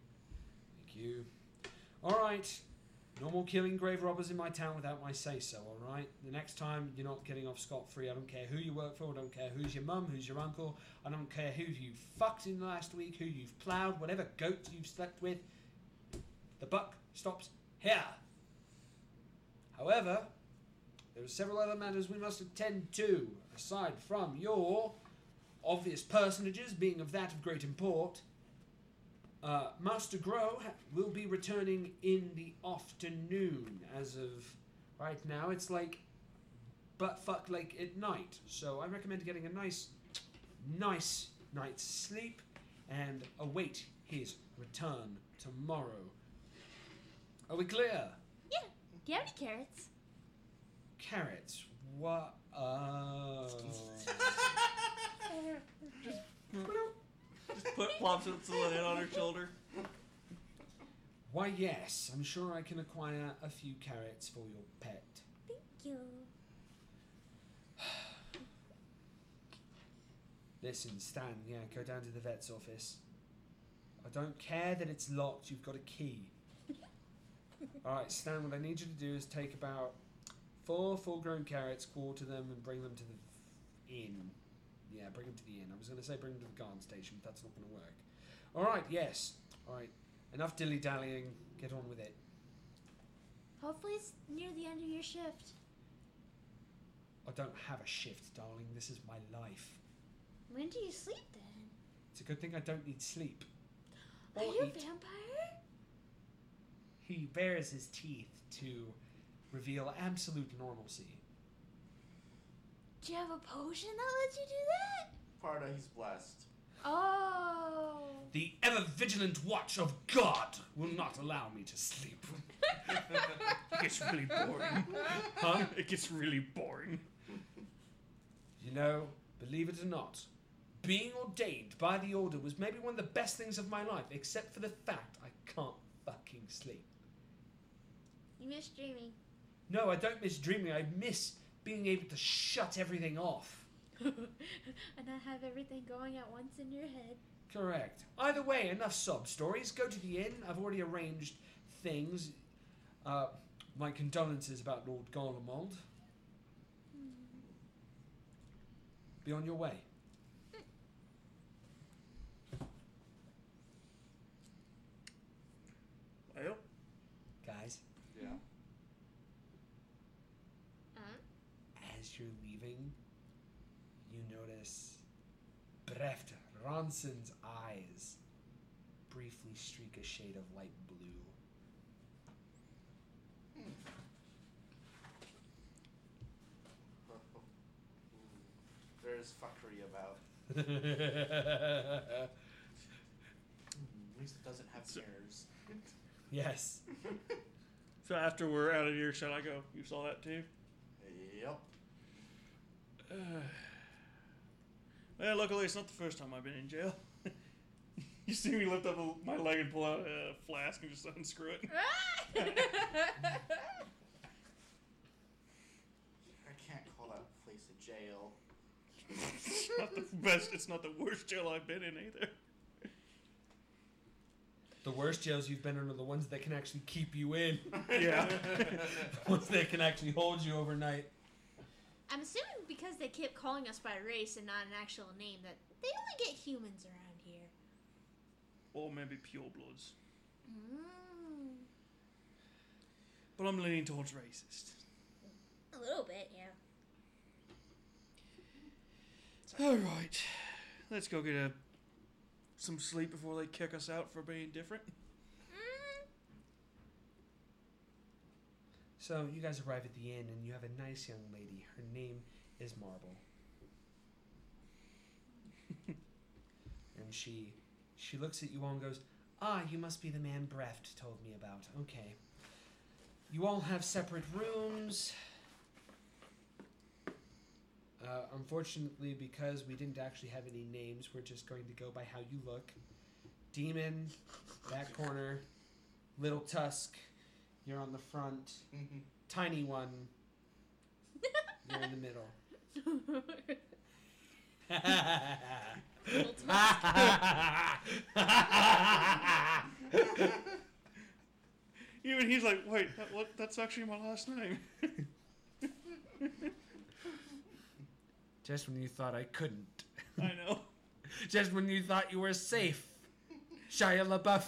Thank you. Alright, no more killing grave robbers in my town without my say so, alright? The next time you're not getting off scot free. I don't care who you work for, I don't care who's your mum, who's your uncle, I don't care who you've fucked in the last week, who you've ploughed, whatever goat you've slept with. The buck stops here. However, there are several other matters we must attend to, aside from your obvious personages being of that of great import. Uh, Master Grow will be returning in the afternoon. As of right now, it's like butt fuck like at night. So I recommend getting a nice, nice night's sleep and await his return tomorrow. Are we clear? Yeah. Do you have any carrots? carrots. What? Oh. Just put plops its little head on her shoulder. Why, yes. I'm sure I can acquire a few carrots for your pet. Thank you. Listen, Stan, yeah, go down to the vet's office. I don't care that it's locked, you've got a key. Alright, Stan, what I need you to do is take about four full grown carrots, quarter them, and bring them to the inn. Yeah, bring him to the inn. I was going to say bring him to the garden station, but that's not going to work. Alright, yes. Alright, enough dilly dallying, get on with it. Hopefully it's near the end of your shift. I don't have a shift, darling, this is my life. When do you sleep then? It's a good thing I don't need sleep. Are Or you a eat. vampire? He bares his teeth to reveal absolute normalcy. Do you have a potion that lets you do that? Farda, he's blessed. Oh. The ever vigilant watch of God will not allow me to sleep. It gets really boring. Huh? It gets really boring. You know, believe it or not, being ordained by the order was maybe one of the best things of my life, except for the fact I can't fucking sleep. You miss dreaming. No, I don't miss dreaming, I miss being able to shut everything off. and not have everything going at once in your head. Correct. Either way, enough sob stories. Go to the inn. I've already arranged things. Uh, my condolences about Lord Garlemald. Be on your way. Well, Guys, Yeah. Uh, as you're leaving, you notice Breft Ronson's eyes briefly streak a shade of light blue. There's fuckery about. At least it doesn't have So- mirrors. yes. so after we're out of earshot, I go, You saw that too? Yep. well, luckily, it's not the first time I've been in jail. you see me lift up a, my leg and pull out a flask and just unscrew it. Ah! I can't call that place a jail. it's not the best. It's not the worst jail I've been in either. The worst jails you've been in are the ones that can actually keep you in. Yeah. the ones that can actually hold you overnight. I'm assuming because they keep calling us by race and not an actual name that they only get humans around here. or maybe purebloods. Mm, But I'm leaning towards racist. a little bit, yeah. All right, let's go get a some sleep before they kick us out for being different. So you guys arrive at the inn, and you have a nice young lady. Her name is Marble, and she she looks at you all and goes, "Ah, you must be the man Breft told me about. Okay. You all have separate rooms." Uh, unfortunately, because we didn't actually have any names, we're just going to go by how you look. Demon, that corner. Little Tusk, you're on the front. Mm-hmm. Tiny one, you're in the middle. Little Even he's like, wait, that, what? That's actually my last name. Just when you thought I couldn't. I know. Just when you thought you were safe. Shia LaBeouf.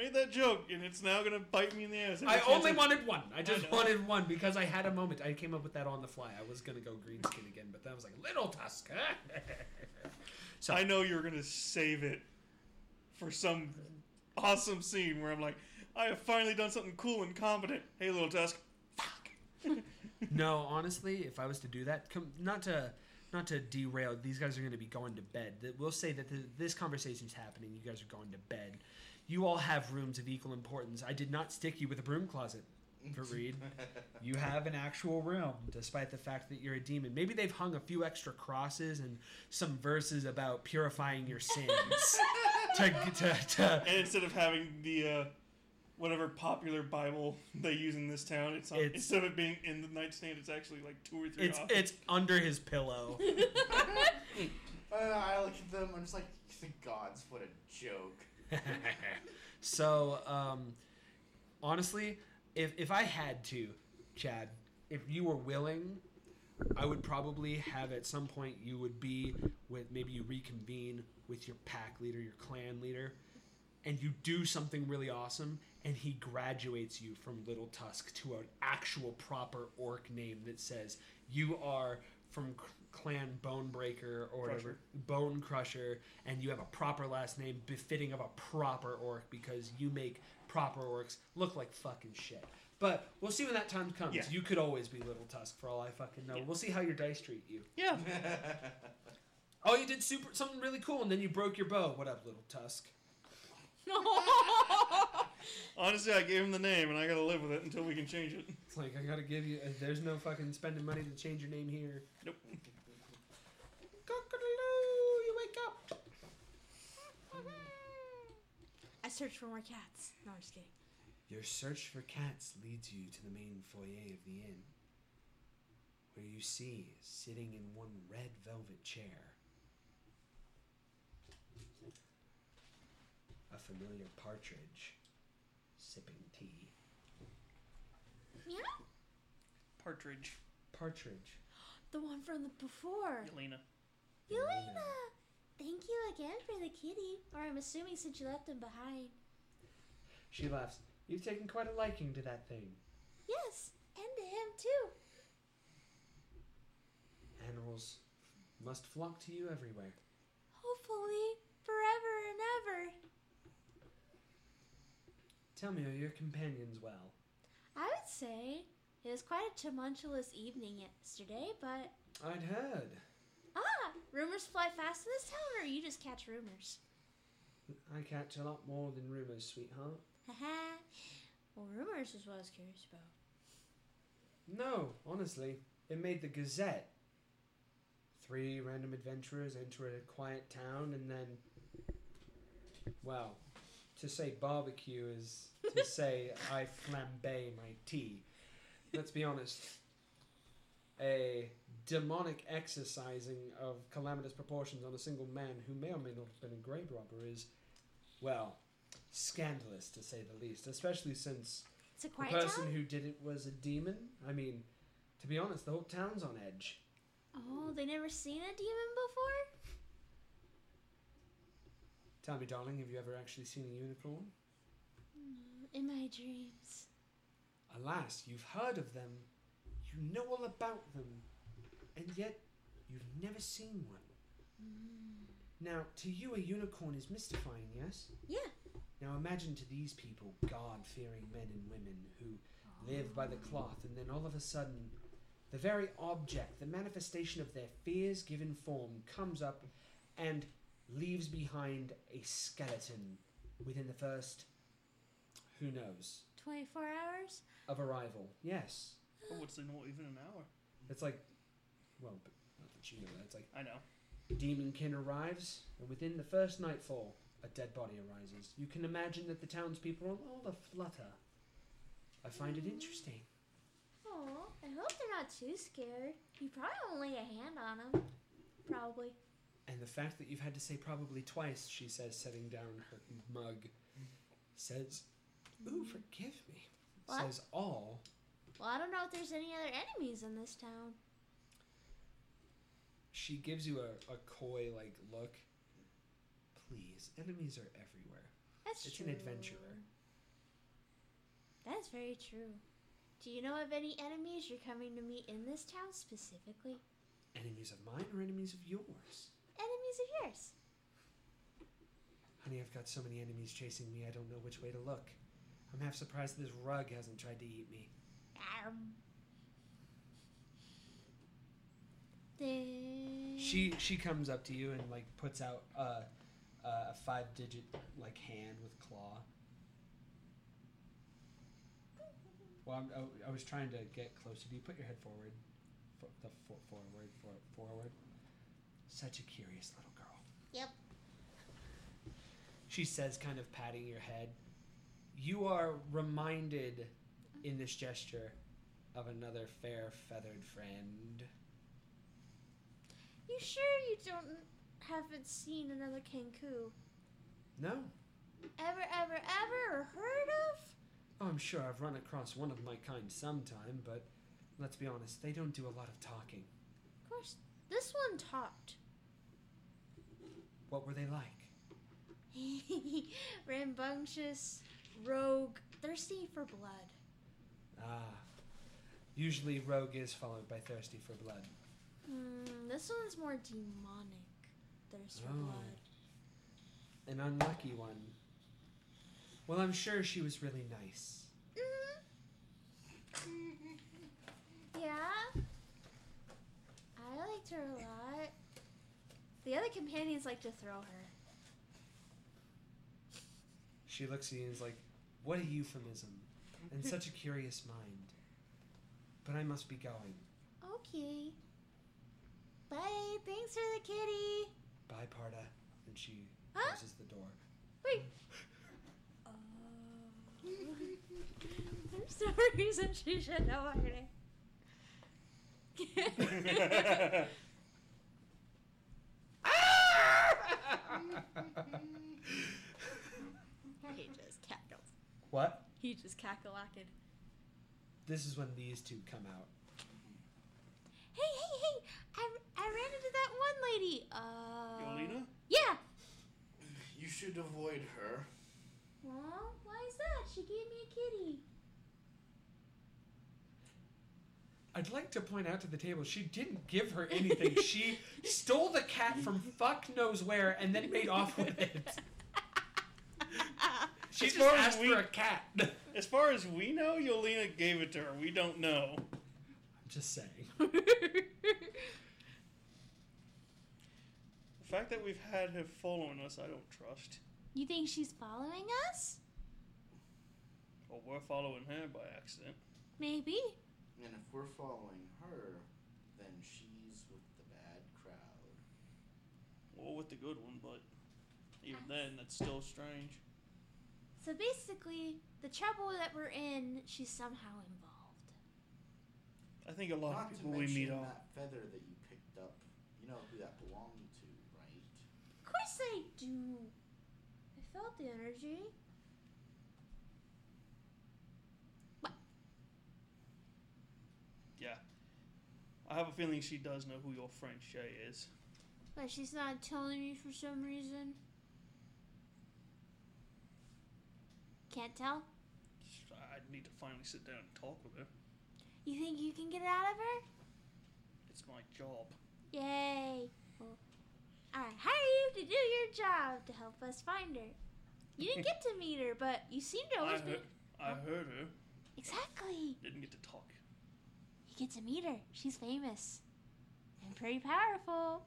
Made that joke, and it's now gonna bite me in the ass. I only wanted one. I just know. wanted one because I had a moment. I came up with that on the fly. I was gonna go green skin again, but then I was like, little tusk. so I know you're gonna save it for some awesome scene where I'm like, I have finally done something cool and competent. Hey, little Tusk. Fuck. no, honestly, if I was to do that, com- not to not to derail, these guys are going to be going to bed. We'll say that th- this conversation's happening. You guys are going to bed. You all have rooms of equal importance. I did not stick you with a broom closet for Reed. You have an actual room, despite the fact that you're a demon. Maybe they've hung a few extra crosses and some verses about purifying your sins. to, to, to, And instead of having the uh, whatever popular Bible they use in this town, it's, on, It's- instead of it being in the nightstand, it's actually like two or three. it's off. it's under his pillow. Uh, I look at them. I'm just like, the gods, what a joke. so, um, honestly, if if I had to, Chad, if you were willing, I would probably have at some point you would be with maybe you reconvene with your pack leader, your clan leader, and you do something really awesome, and he graduates you from Little Tusk to an actual proper orc name that says you are from c- clan Bonebreaker or whatever, Crusher. Bone Crusher, and you have a proper last name befitting of a proper orc because you make proper orcs look like fucking shit. But we'll see when that time comes. Yeah. You could always be Little Tusk for all I fucking know. Yeah. We'll see how your dice treat you. yeah. Oh, you did super something really cool, and then you broke your bow. What up, Little Tusk? Honestly, I gave him the name, and I gotta live with it until we can change it. It's like I gotta give you. Uh, there's no fucking spending money to change your name here. Nope. Cockadoo, you wake up. I search for more cats. No, I'm just kidding. Your search for cats leads you to the main foyer of the inn, where you see, sitting in one red velvet chair, a familiar partridge sipping tea. Meow. Partridge, Partridge. The one from the before. Yelena. Yelena! Thank you again for the kitty. Or I'm assuming since you left him behind. She laughs. You've taken quite a liking to that thing. Yes, and to him too. Animals must flock to you everywhere. Hopefully, forever and ever. Tell me, are your companions well? I would say it was quite a tumultuous evening yesterday, but I'd heard. Ah, rumors fly fast in this town, or you just catch rumors. I catch a lot more than rumors, sweetheart. Haha. well, rumors is what I was curious about. No, honestly, it made the Gazette. Three random adventurers enter a quiet town and then. Well, to say barbecue is to say I flambe my tea. Let's be honest. A demonic exercising of calamitous proportions on a single man who may or may not have been a grave robber is, well, scandalous to say the least, especially since the person town. who did it was a demon. I mean, to be honest, the whole town's on edge. Oh, they never seen a demon before. Tell me, darling, have you ever actually seen a unicorn? Mm, in my dreams. Alas, you've heard of them, you know all about them, and yet you've never seen one. Mm. Now, to you, a unicorn is mystifying, yes? Yeah. Now, imagine to these people, God fearing men and women who live by the cloth, and then all of a sudden, the very object, the manifestation of their fears given form, comes up and leaves behind a skeleton within the first, who knows, 24 hours? of arrival. Yes. Oh, what's the not even an hour? It's like, well, but not that you know that. It's like I know. Demonkin arrives, and within the first nightfall, a dead body arises. You can imagine that the townspeople are all aflutter. I find it interesting. Oh, I hope they're not too scared. You probably won't lay a hand on them. Probably. And the fact that you've had to say probably twice, she says, setting down her mug, says, Ooh, mm-hmm. forgive me. What? Says all. Well, I don't know if there's any other enemies in this town. She gives you a, a coy, like, look. Please, enemies are everywhere. That's It's true. an adventurer. That's very true. Do you know of any enemies you're coming to meet in this town specifically? Enemies of mine or enemies of yours? Enemies of yours. Honey, I've got so many enemies chasing me, I don't know which way to look. I'm half surprised this rug hasn't tried to eat me. Um. She she comes up to you and like puts out uh, a five-digit like hand with claw. Well, I'm, I, I was trying to get closer. Do you put your head forward? For, the for, forward, for, forward. Such a curious little girl. Yep. She says, kind of patting your head. You are reminded in this gesture of another fair feathered friend. You sure you don't haven't seen another Kenku? No? Ever, ever, ever, or heard of? Oh, I'm sure I've run across one of my kind sometime, but let's be honest, they don't do a lot of talking. Of course, this one talked. What were they like? Rambunctious, rogue, thirsty for blood. Ah. Usually rogue is followed by thirsty for blood. Hmm, this one's more demonic. There's Oh. blood. An unlucky one. Well, I'm sure she was really nice. Mm-hmm. Yeah. I liked her a lot. The other companions like to throw her. She looks at you and is like, What a euphemism. And such a curious mind. But I must be going. Okay. Bye. Thanks for the kitty. Bye, Parda. And she Huh? closes the door. Wait. Uh, There's no reason she should know already. he just cackled. what? He just cackalacking. This is when these two come out. Hey, hey, hey! I, I ran into that one lady. Uh. Yolina? Yeah. You should avoid her. Well, why is that? She gave me a kitty. I'd like to point out to the table, she didn't give her anything. she stole the cat from fuck knows where and then made off with it. She As just far as asked we- for a cat. As far as we know, Yolina gave it to her. We don't know. I'm just saying. The fact that we've had her following us, I don't trust. you think she's following us? Or we're following her by accident. Maybe. And if we're following her, then she's with the bad crowd. Or with the good one, but even then, that's still strange. So basically, the trouble that we're in, she's somehow involved. I think a lot Not of to people we mention meet are. that feather that you picked up. You know who that belonged to, right? Of course I do. I felt the energy. What? Yeah. I have a feeling she does know who your friend Shay is. But she's not telling me for some reason. Can't tell? I need to finally sit down and talk with her. You think you can get it out of her? It's my job. Yay. Well, I hire you to do your job to help us find her. You didn't get to meet her, but you seem to I always be. heard, I heard her. Exactly. Didn't get to talk. You get to meet her. She's famous and pretty powerful.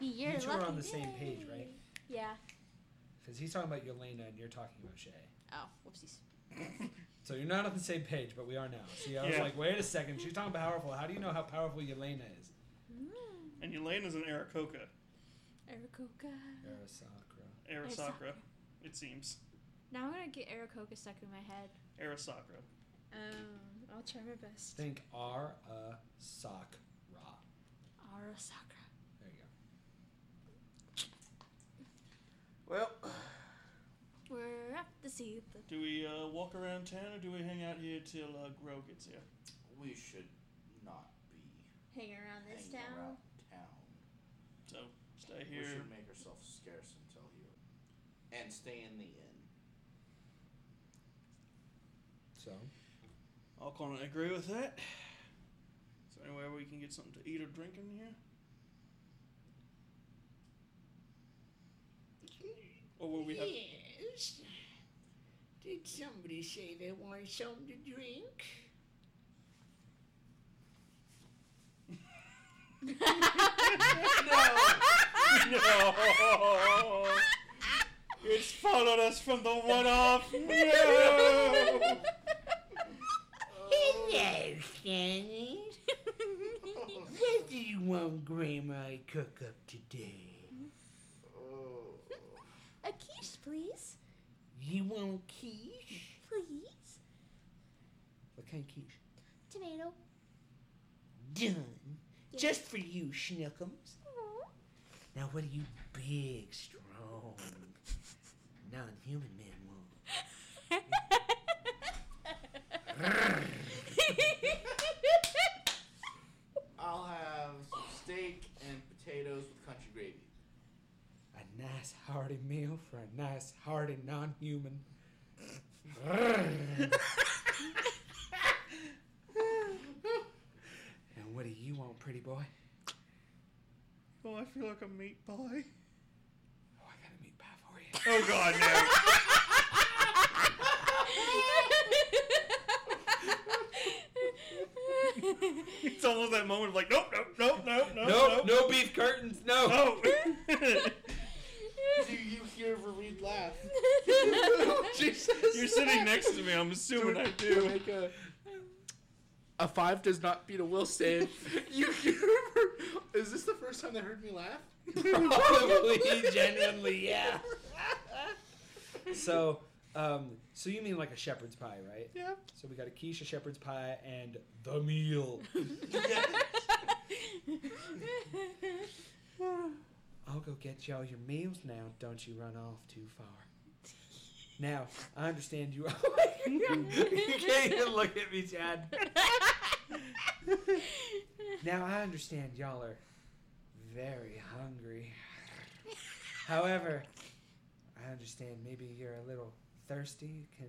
You're You two are on the same page, right? Yeah. Because he's talking about Yelena and you're talking about Shay. Oh, whoopsies. So you're not on the same page, but we are now. See, I was Yeah. like, wait a second. She's talking powerful. How do you know how powerful Yelena is? Mm. And Yelena's an Aarakocra. Arakoka. Arasakra. Arasakra, it seems. Now I'm gonna get Arakoka stuck in my head. Arasakra. Um, I'll try my best. Think R A Sakra. Arasaka. There you go. Well, We're up to see the. Do we uh, walk around town or do we hang out here till uh, Grow gets here? we should not be Hang around this hanging town. around town. So stay We should make ourselves scarce until here, and stay in the inn. So, I'll kind of agree with that. Is there anywhere we can get something to eat or drink in here? Or will we have? Yes. Did somebody say they wanted something to drink? no. Followed us from the one off. No! Hello, Stanley. what do you want Grandma to cook up today? Oh. A quiche, please. You want quiche? Please. What kind of quiche? Tomato. Done. Yeah. Just for you, Schnookums. Now, what are you big, strong, non-human men want? I'll have some steak and potatoes with country gravy. A nice hearty meal for a nice hearty non-human. and what do you want, pretty boy? Oh, I feel like a meat pie. Oh, I got a meat pie for you. Oh God, no! it's almost that moment of like, nope, nope, nope, nope, nope, Nope, no beef curtains, no. no. Oh. Do you hear Fareed laugh? Jesus. You're sitting next to me. I'm assuming I do. Make a, a five does not beat a will save. you hear? Is this the first time they heard me laugh? Probably, genuinely, yeah. So, um, so you mean like a shepherd's pie, right? Yeah. So we got a quiche, a shepherd's pie, and the meal. I'll go get y'all your meals now. Don't you run off too far. Now, I understand you. you can't even look at me, Chad. Now, I understand y'all are very hungry. However, I understand maybe you're a little thirsty. Can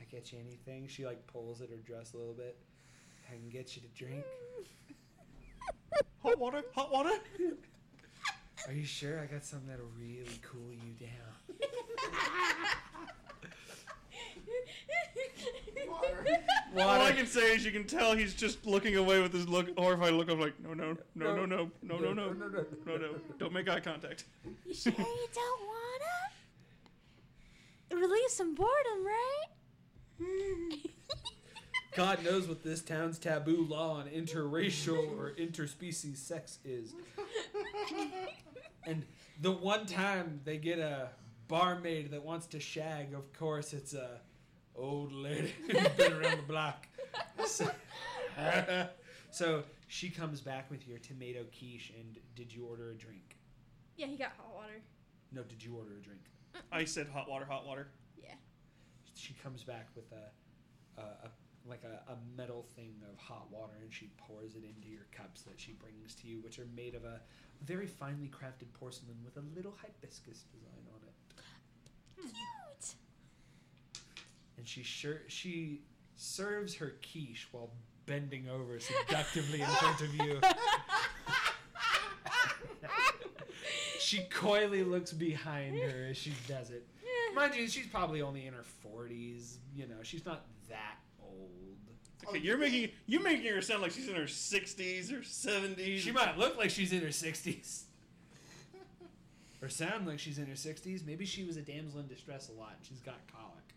I get you anything? She like pulls at her dress a little bit. I can get you to drink. Hot water, hot water. Are you sure? I got something that'll really cool you down. All I can say is you can tell he's just looking away with his look, horrified look of like, no, no, no, no, no, no, no, no, no, no, no, don't make eye contact. You sure you don't wanna? Relieve some boredom, right? God knows what this town's taboo law on interracial or interspecies sex is. And the one time they get a barmaid that wants to shag, of course, it's a old lady who's been around the block. So, so she comes back with your tomato quiche, and did you order a drink? Yeah, he got hot water. No, did you order a drink? I said hot water, hot water. Yeah. She comes back with a, a, a like a, a metal thing of hot water, and she pours it into your cups that she brings to you, which are made of a very finely crafted porcelain with a little hibiscus design on it. Cute. And she sure she serves her quiche while bending over seductively in front of you. she coyly looks behind her as she does it. Mind you, she's probably only in her forties. You know, she's not that old. Okay, you're making you making her sound like she's in her 60s or 70s. She might look like she's in her sixties. Or sound like she's in her sixties. Maybe she was a damsel in distress a lot and she's got colic.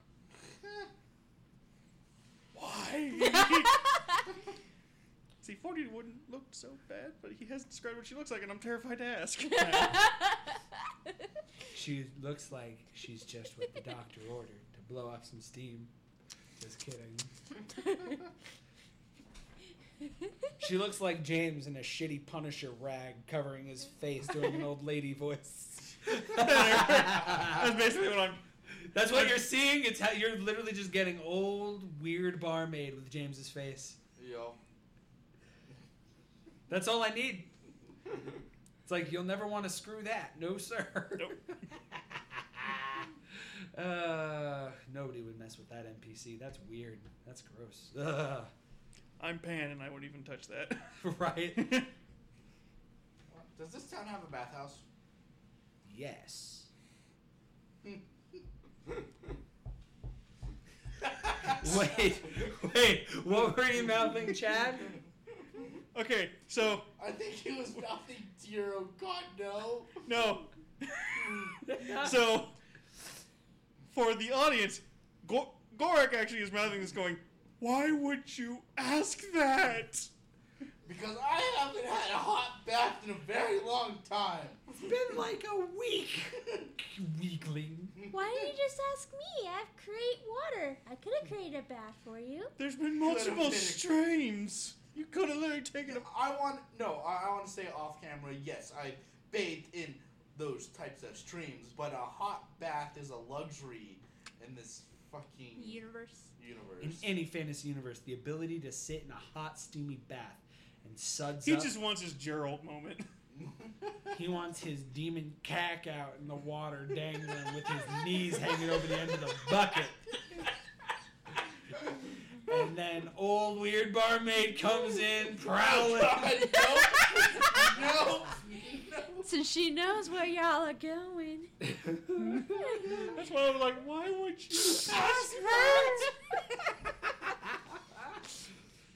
Why? See, 40 wouldn't look so bad, but he hasn't described what she looks like, and I'm terrified to ask. She looks like she's just what the doctor ordered to blow off some steam. Just kidding. She looks like James in a shitty Punisher rag covering his face doing an old lady voice. That's basically what I'm. That's what you're seeing. It's how you're literally just getting old, weird barmaid with James's face. Yo. That's all I need. It's like you'll never want to screw that. No, sir. Nope. uh, nobody would mess with that NPC. That's weird. That's gross. Ugh. I'm Pan, and I wouldn't even touch that. right? Does this town have a bathhouse? Yes. Wait, wait. What were you mouthing, Chad? okay, so I think he was mouthing your oh god no. no. So for the audience, Go- Gorak actually is mouthing this, going, "Why would you ask that?" Because I haven't had a hot bath in a very long time. It's been like a week. Weakling. Why didn't you just ask me? I have create water. I could have created a bath for you. There's been Could've multiple been a- streams. You could have literally taken a. I want no. I, I want to say off camera. Yes, I bathed in those types of streams, but a hot bath is a luxury in this fucking Universe. universe. In any fantasy universe, the ability to sit in a hot, steamy bath and suds He up. just wants his Gerald moment. He wants his demon cack out in the water, dangling with his knees hanging over the end of the bucket. And then old weird barmaid comes in, prowling. God, no, no, no. So she knows where y'all are going. That's why I'm like, why would you ask that?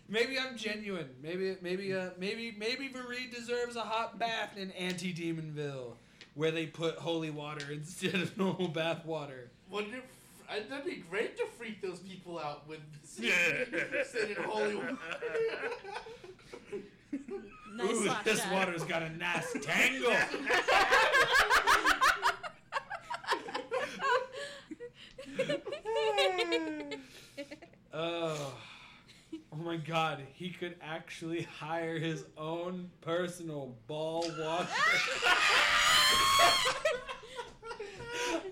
Maybe I'm genuine. Maybe maybe uh, maybe maybe Vareed deserves a hot bath in Anti Demonville, where they put holy water instead of normal bath water. Wouldn't it? uh, That'd be great to freak those people out with Yeah. sitting in holy water. Nice Ooh, this shot. water's got a nice tangle. Oh. Oh my god, he could actually hire his own personal ball washer.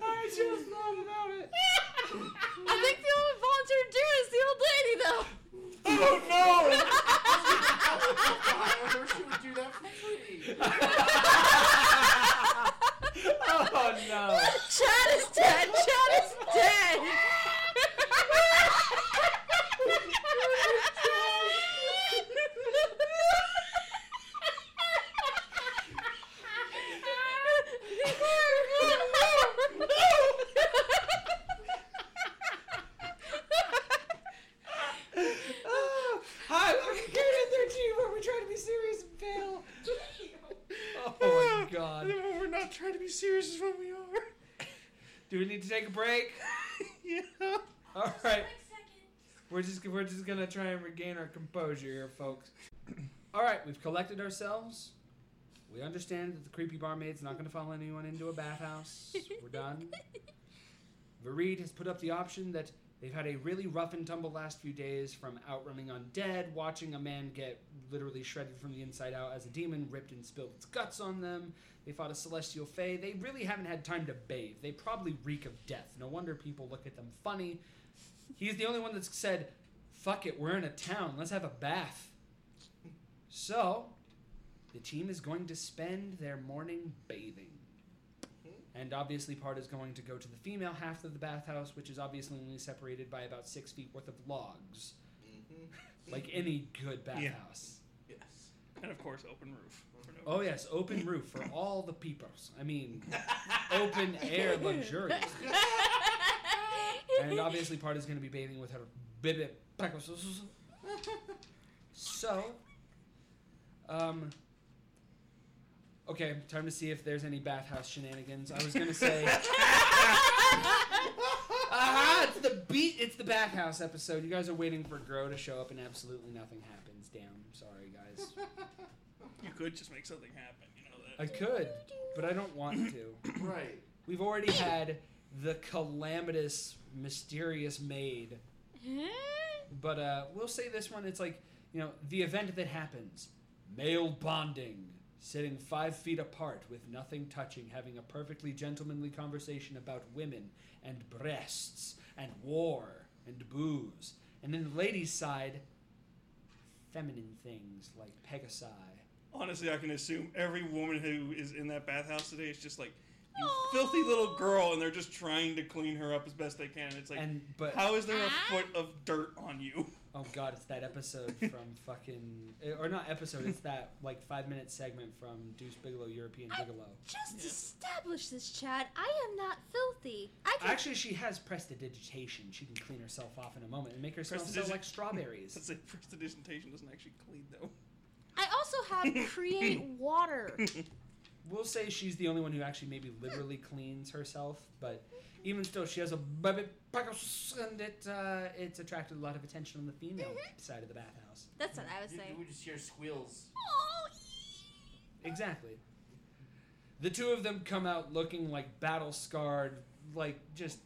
I just thought about it. I think the only volunteer to do it is the old lady, though. Oh no! However, she would do that for free. oh no! Chad is dead. Chad is dead. Oh, hi, welcome to Karen 13, where we try to be serious and fail. Oh my god. And then when we're not trying to be serious is when we are. Do we need to take a break? yeah. All right. We're just we're just gonna try and regain our composure here, folks. All right, we've collected ourselves. We understand that the creepy barmaid's not gonna follow anyone into a bathhouse. We're done. Vareed has put up the option that they've had a really rough and tumble last few days from outrunning undead, watching a man get literally shredded from the inside out as a demon ripped and spilled its guts on them. They fought a celestial fae. They really haven't had time to bathe. They probably reek of death. No wonder people look at them funny. He's the only one that's said, fuck it, we're in a town, let's have a bath. So, the team is going to spend their morning bathing. And obviously, part is going to go to the female half of the bathhouse, which is obviously only separated by about six feet worth of logs, Mhm. like any good Yeah. bathhouse. Yes. And of course, open roof. For Oh, yes, open roof for all the peepers. I mean, open air luxurious. And obviously, part is going to be bathing with her bibbit. So, um, okay, time to see if there's any bathhouse shenanigans. I was going to say, aha, it's the beat, it's the bathhouse episode. You guys are waiting for Grow to show up, and absolutely nothing happens. Damn, sorry guys. You could just make something happen, you know that. I could, but I don't want to. Right. We've already had the calamitous, mysterious maid But uh, we'll say this one. It's like you know the event that happens: male bonding, sitting five feet apart with nothing touching, having a perfectly gentlemanly conversation about women and breasts and war and booze, and then the ladies' side, feminine things like Pegasi. Honestly, I can assume every woman who is in that bathhouse today is just like, you filthy little girl, and they're just trying to clean her up as best they can. It's like, and but how is there a foot of dirt on you? oh god, it's that episode from fucking eh, or not episode. It's that like five minute segment from Deuce Bigalow European I- Gigolo. Just establish this, Chad. I am not filthy. I can. Actually, she has prestidigitation. She can clean herself off in a moment and make herself smell Prestidig- like strawberries. Let's say prestidigitation doesn't actually clean though. I also have create water. we'll say she's the only one who actually maybe literally cleans herself, but even still, she has a baby pickles, and it uh, it's attracted a lot of attention on the female side of the bathhouse. That's what I was You- saying. We just hear squeals. Exactly. The two of them come out looking like battle scarred, like just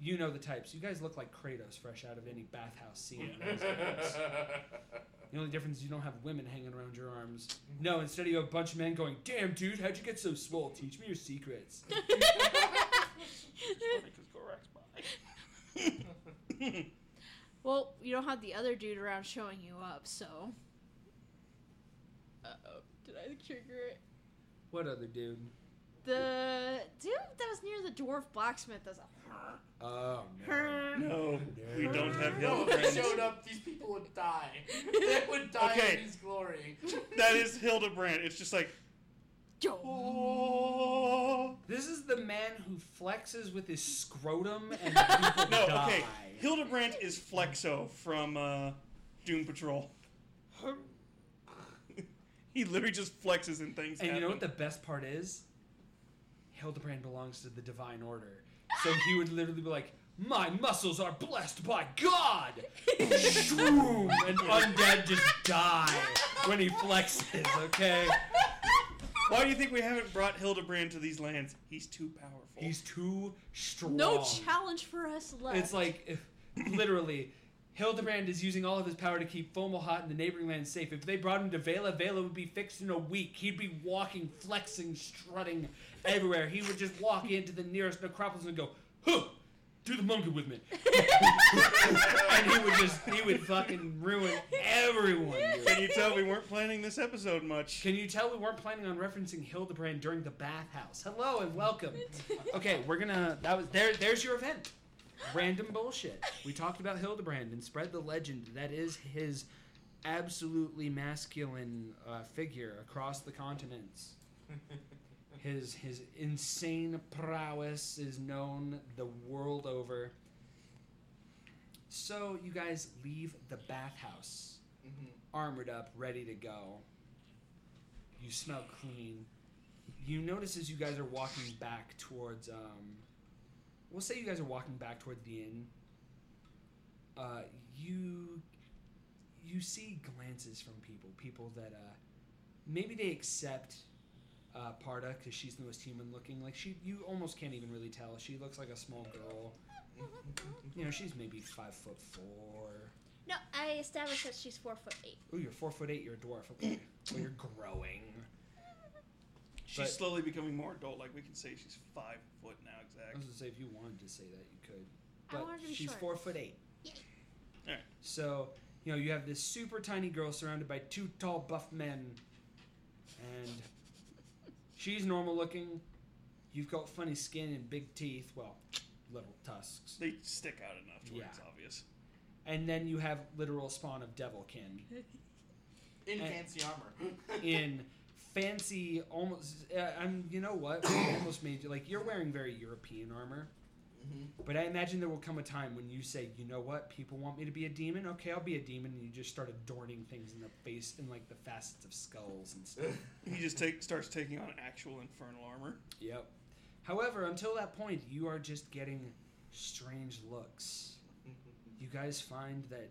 you know the types. You guys look like Kratos fresh out of any bathhouse scene. The only difference is you don't have women hanging around your arms. No, instead you have a bunch of men going, "Damn, dude, how'd you get so swole? Teach me your secrets." Well, you don't have the other dude around showing you up, so. Uh oh. Did I trigger it? What other dude? The dude that was near the dwarf blacksmith does a. Oh No, we don't have No, if he showed up, these people would die. they would die Okay. in his glory. That is Hildebrand. It's just like, Yo. oh. This is the man who flexes with his scrotum and people No, die. okay. Hildebrand is Flexo from uh, Doom Patrol. he literally just flexes and things And you know what happen. the best part is? Hildebrand belongs to the Divine Order. So he would literally be like, My muscles are blessed by God! Shroom! And undead just die when he flexes, okay? Why do you think we haven't brought Hildebrand to these lands? He's too powerful. He's too strong. No challenge for us left. It's like, if, literally, Hildebrand is using all of his power to keep Fomalhaut and the neighboring lands safe. If they brought him to Vela, Vela would be fixed in a week. He'd be walking, flexing, strutting everywhere. He would just walk into the nearest necropolis and go, huh, do the monkey with me. and he would just, he would fucking ruin everyone. dude. Can you tell we weren't planning this episode much? Can you tell we weren't planning on referencing Hildebrand during the bathhouse? Hello and welcome. Okay, we're gonna. That was there. There's your event. Random bullshit. We talked about Hildebrand and spread the legend that is his absolutely masculine uh, figure across the continents. His his insane prowess is known the world over. So you guys leave the bathhouse Mhm. armored up, ready to go. You smell clean. You notice as you guys are walking back towards, um, we'll say you guys are walking back toward the inn. Uh, you you see glances from people, people that uh, maybe they accept uh, Parda because she's the most human looking. Like she, you almost can't even really tell. She looks like a small girl. You know, she's maybe five foot four. No, I established that she's four foot eight. Ooh, you're four foot eight. You're a dwarf. Okay, well, you're growing. She's But- slowly becoming more adult. Like we can say she's five foot now exactly. I exact. was gonna say if you wanted to say that, you could. I But wanted to be she's short. four foot eight. Yay. Alright. So you know you have this super tiny girl surrounded by two tall buff men, and she's normal looking. You've got funny skin and big teeth. Well, little tusks. They stick out enough to where Yeah. it's obvious. And then you have literal spawn of devilkin In And- fancy armor. in fancy, almost. Uh, I'm. You know what? We almost made you like you're wearing very European armor. Mhm. But I imagine there will come a time when you say, you know what, people want me to be a demon. Okay, I'll be a demon, and you just start adorning things in the face and like the facets of skulls and stuff. He just take, starts taking on actual infernal armor. yep. However, until that point, you are just getting strange looks. You guys find that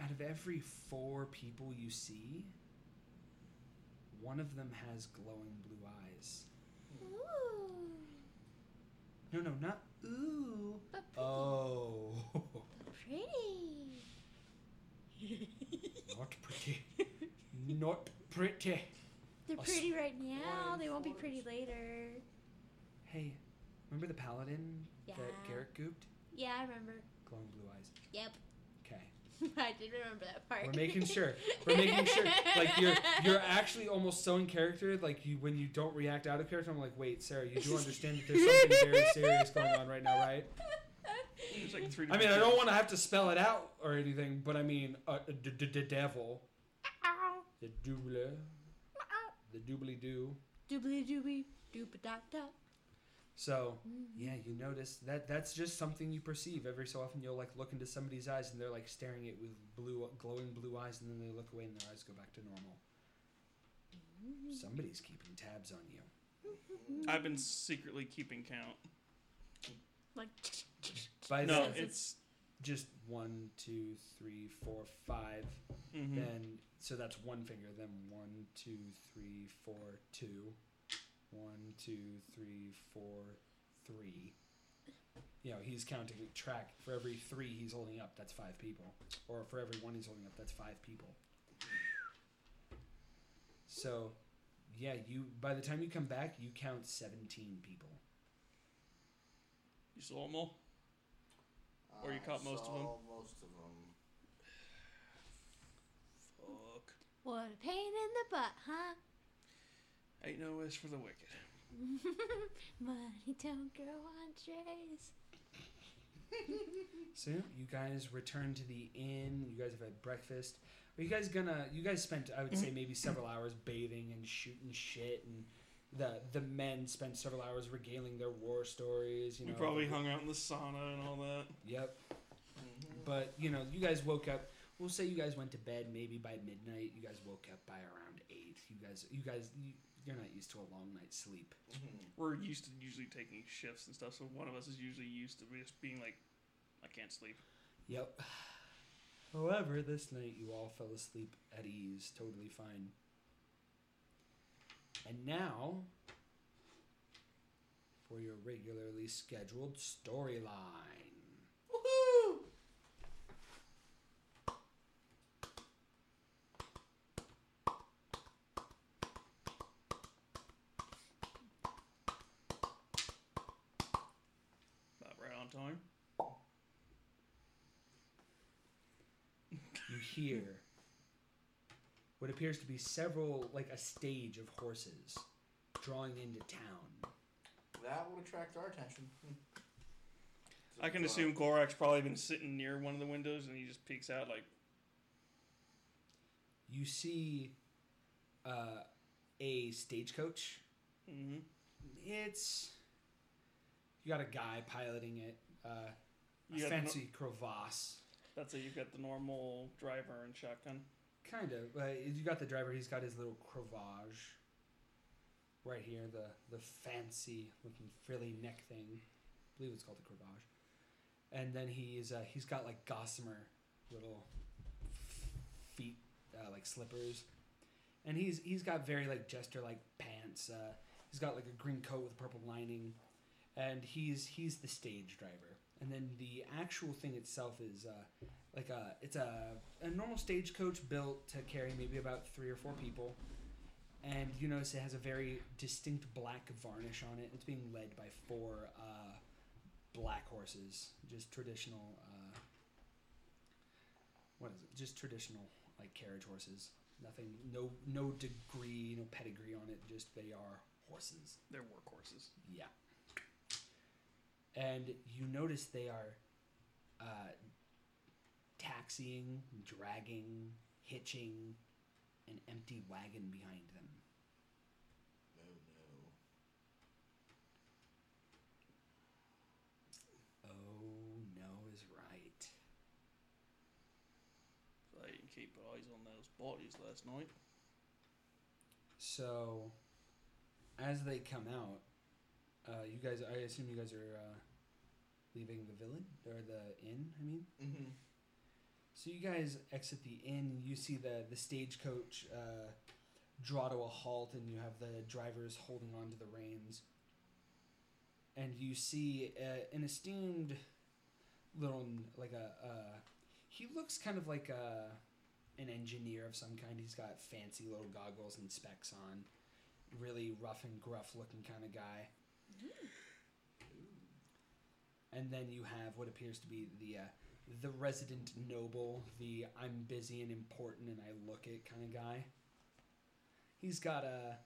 out of every four people you see, one of them has glowing blue eyes. Ooh. No, no, not ooh. But pretty. Oh. Pretty. Not pretty. Not pretty. They're pretty right now. Oh, they won't be pretty later. Hey, remember the paladin that Yeah. Garrett gooped? Yeah, I remember. Glowing blue eyes. Yep. Okay. I did remember that part. We're making sure. We're making sure. Like you're you're actually almost so in character. Like you when you don't react out of character. I'm like, wait, Sarah, you do understand that there's something very serious going on right now, right? There's like three I mean, I don't want to have to spell it out or anything, but I mean, uh, the, the, the devil, Ow. the double, Ow. the doobly doo. Doobly dooby dooba da da. So yeah, you notice that that's just something you perceive every so often. You'll like look into somebody's eyes and they're like staring at it with blue, glowing blue eyes, and then they look away and their eyes go back to normal. Somebody's keeping tabs on you. I've been secretly keeping count. Like, By No, the, it's just one, two, three, four, five. mhm. Then so that's one finger. Then one, two, three, four, two. One, two, three, four, three. You know, he's counting track. For every three he's holding up, that's five people. Or for every one he's holding up, that's five people. So, yeah, you by the time you come back, you count seventeen people. you saw them all. Or you I caught most of 'em? saw Most of them. Fuck. what a pain in the butt, huh? Ain't no wish for the wicked. Money don't grow on trees. So you guys return to the inn. You guys have had breakfast. Are you guys gonna? You guys spent, I would say, maybe several hours bathing and shooting shit, and the the men spent several hours regaling their war stories. You we know, probably hung out in the sauna and all that. Yep. Mm-hmm. But you know, you guys woke up. We'll say you guys went to bed maybe by midnight. You guys woke up by around eight. You guys, you guys, you, you're not used to a long night's sleep. Mm-hmm. We're used to usually taking shifts and stuff, so one of us is usually used to just being like, I can't sleep. Yep. However, this night you all fell asleep at ease, totally fine. And now, for your regularly scheduled storyline. Woohoo! About right on time. You hear what appears to be several, like a stage of horses drawing into town. That would attract our attention. I can assume Gorak's probably been sitting near one of the windows and he just peeks out like, You see uh, a stagecoach mm-hmm. It's you got a guy piloting it, uh, a You got the no- fancy crevasse, That's it. You've got the normal driver and shotgun. kind of. Uh, you got the driver. He's got his little crevage right here, the the fancy looking frilly neck thing. I believe it's called the crevage. And then he's uh, he's got like gossamer little feet, uh, like slippers, and he's he's got very like jester like pants. Uh, he's got like a green coat with purple lining, and he's he's the stage driver. And then the actual thing itself is uh, like a it's a a normal stagecoach built to carry maybe about three or four people. And you notice it has a very distinct black varnish on it. It's being led by four uh, black horses, just traditional. Uh, what is it? Just traditional like carriage horses. Nothing, no, no degree, no pedigree on it. Just they are horses. They're workhorses. Yeah. And you notice they are uh, taxiing, dragging, hitching an empty wagon behind them. No, no. Oh no is right. So I didn't keep eyes on those bodies last night. So, as they come out, uh, you guys, I assume you guys are uh, leaving the village or the inn. I mean, Mm-hmm. so you guys exit the inn. You see the the stagecoach uh, draw to a halt, and you have the drivers holding on to the reins. And you see uh, an esteemed little like a uh, he looks kind of like a an engineer of some kind. He's got fancy little goggles and specs on, really rough and gruff looking kind of guy. And then you have what appears to be the uh, the resident noble, the I'm busy and important and I look it kind of guy. He's got a,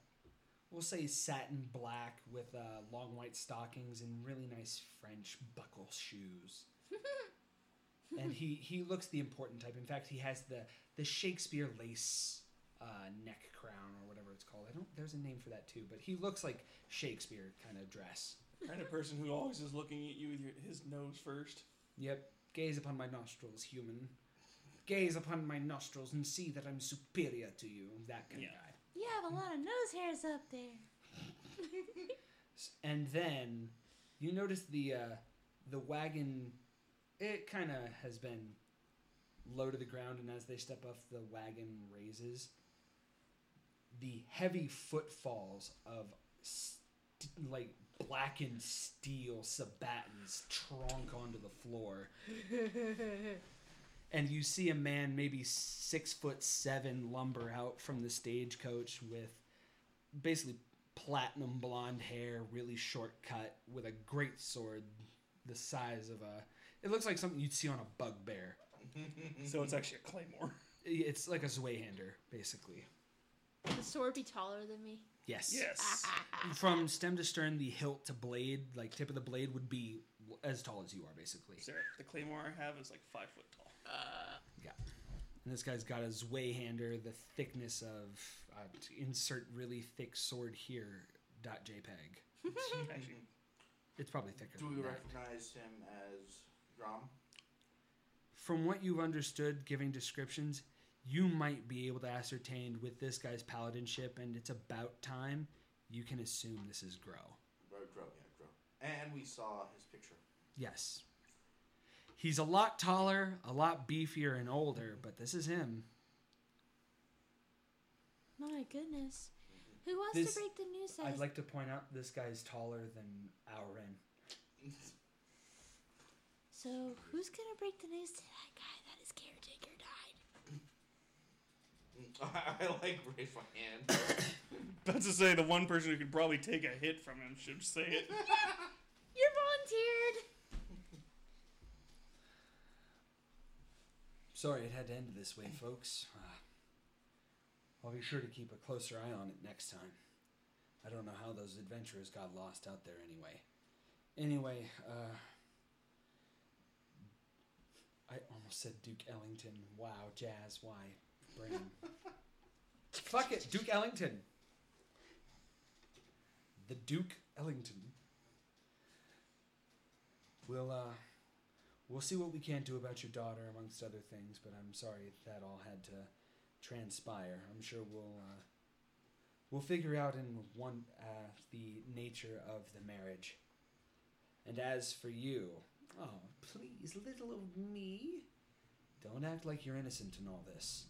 we'll say satin black with uh, long white stockings and really nice French buckle shoes. and he, he looks the important type. In fact, he has the, the Shakespeare lace uh, neck crown or it's called. I don't. There's a name for that too, but he looks like Shakespeare kind of dress. kind of person who always is looking at you with your, his nose first. Yep. Gaze upon my nostrils, human. Gaze upon my nostrils and see that I'm superior to you. That kind Yeah. of guy. You have a lot of nose hairs up there. And then you notice the uh, the wagon. It kind of has been low to the ground, and as they step off, the wagon raises. The heavy footfalls of st- like blackened steel sabatons trunk onto the floor. and you see a man maybe six foot seven lumber out from the stagecoach with basically platinum blonde hair, really short cut, with a great sword the size of a. It looks like something you'd see on a bugbear. So it's actually a claymore. It's like a Zweihander, basically. Would the sword be taller than me? Yes. Yes. From stem to stern, the hilt to blade, like tip of the blade, would be as tall as you are, basically. Sorry, the claymore I have is like five foot tall. Yeah. And this guy's got a Zweihander, the thickness of uh, to insert really thick sword here. Dot JPEG. Actually, It's probably thicker. Do we than that. recognize him as Grom? From what you've understood, giving descriptions, you might be able to ascertain with this guy's paladinship, and it's about time. You can assume this is Grow. Or Gro, yeah, Gro. And we saw his picture. Yes. He's a lot taller, a lot beefier, and older, but this is him. My goodness. Mm-hmm. Who wants This- to break the news? I'd like to point out this guy's taller than Auren. So who's gonna break the news to that guy that his caretaker died? I like raise my hand. about to say the one person who could probably take a hit from him should say it. You're volunteered. Sorry it had to end this way, folks. Uh, I'll be sure to keep a closer eye on it next time. I don't know how those adventurers got lost out there anyway. Anyway, uh. I almost said Duke Ellington. Wow, Jazz, why? Brain. Fuck it, Duke Ellington. The Duke Ellington. We'll, uh. We'll see what we can do about your daughter, amongst other things, but I'm sorry that all had to transpire. I'm sure we'll uh, we'll figure out in one uh, the nature of the marriage. And as for you, oh please, little of me, don't act like you're innocent in all this.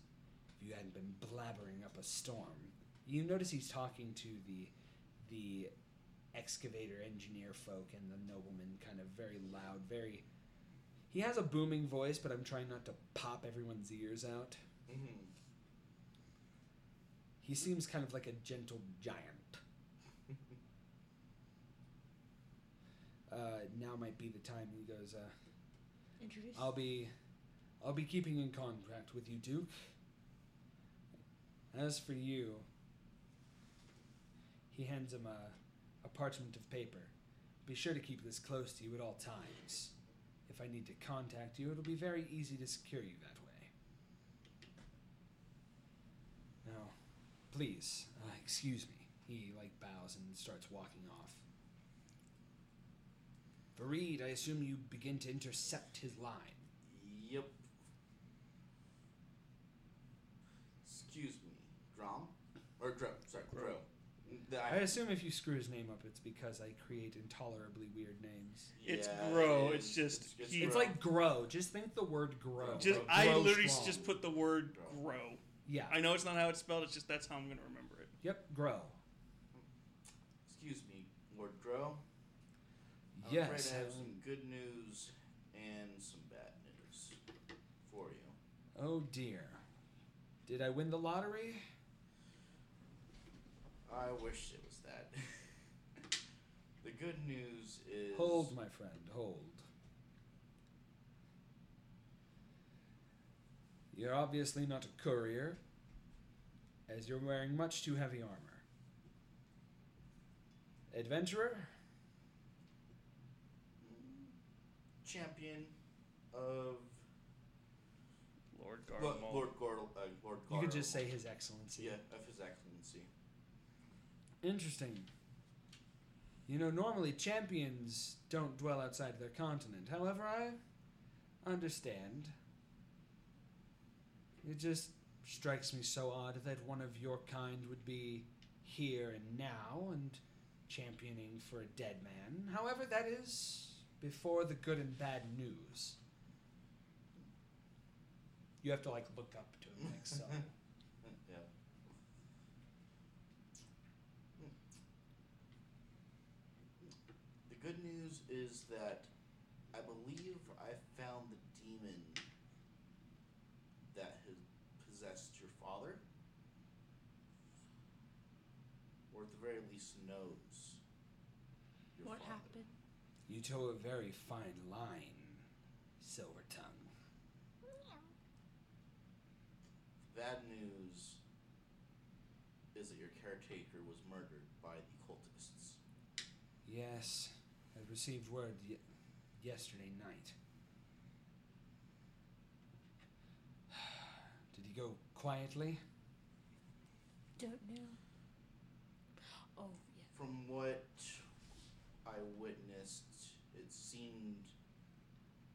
If you hadn't been blabbering up a storm, you notice he's talking to the the excavator engineer folk and the nobleman, kind of very loud, very. He has a booming voice, but I'm trying not to pop everyone's ears out. Mhm. He seems kind of like a gentle giant. uh, now might be the time he goes. Uh, Introduce. I'll be, I'll be keeping in contact with you, Duke. As for you, he hands him a, a parchment of paper. Be sure to keep this close to you at all times. If I need to contact you, it'll be very easy to secure you that way. Now, please, uh, excuse me. He like bows and starts walking off. Fareed, I assume you begin to intercept his line. Yep. Excuse me, Grom? Or Gro, sorry, Gro. The- I assume if you screw his name up, it's because I create intolerably weird names. It's Yeah, Gro, it it's is. just- It's, he- It's Gro. like grow. Just think the word grow. Grow. Just Grow I literally strong. just put the word Grow. grow. yeah. I know it's not how it's spelled. It's just that's how I'm gonna remember it. Yep. Grow. Excuse me, Lord Gro. I'm yes. afraid I have some good news and some bad news for you. oh dear. Did I win the lottery? I wish it was that. the good news is. Hold, my friend. Hold. You're obviously not a courier, as you're wearing much too heavy armor. Adventurer? Champion of. Lord Lo- Garlemald. Lord Gordel. Uh, Lord You could just say His Excellency. Yeah, of His Excellency. Interesting. You know, normally champions don't dwell outside their continent. However, I understand. It just strikes me so odd that one of your kind would be here and now and championing for a dead man. However, that is before the good and bad news. You have to like look up to him like so. yeah. The good news is that I believe I found the demon that has possessed your father. Or at the very least knows your What father. happened? You toe a very fine line, Silver Tongue. Bad news is that your caretaker was murdered by the cultists. Yes, I received word ye- yesterday night. Did he go quietly? Don't know. Oh, yeah. From what I witnessed, it seemed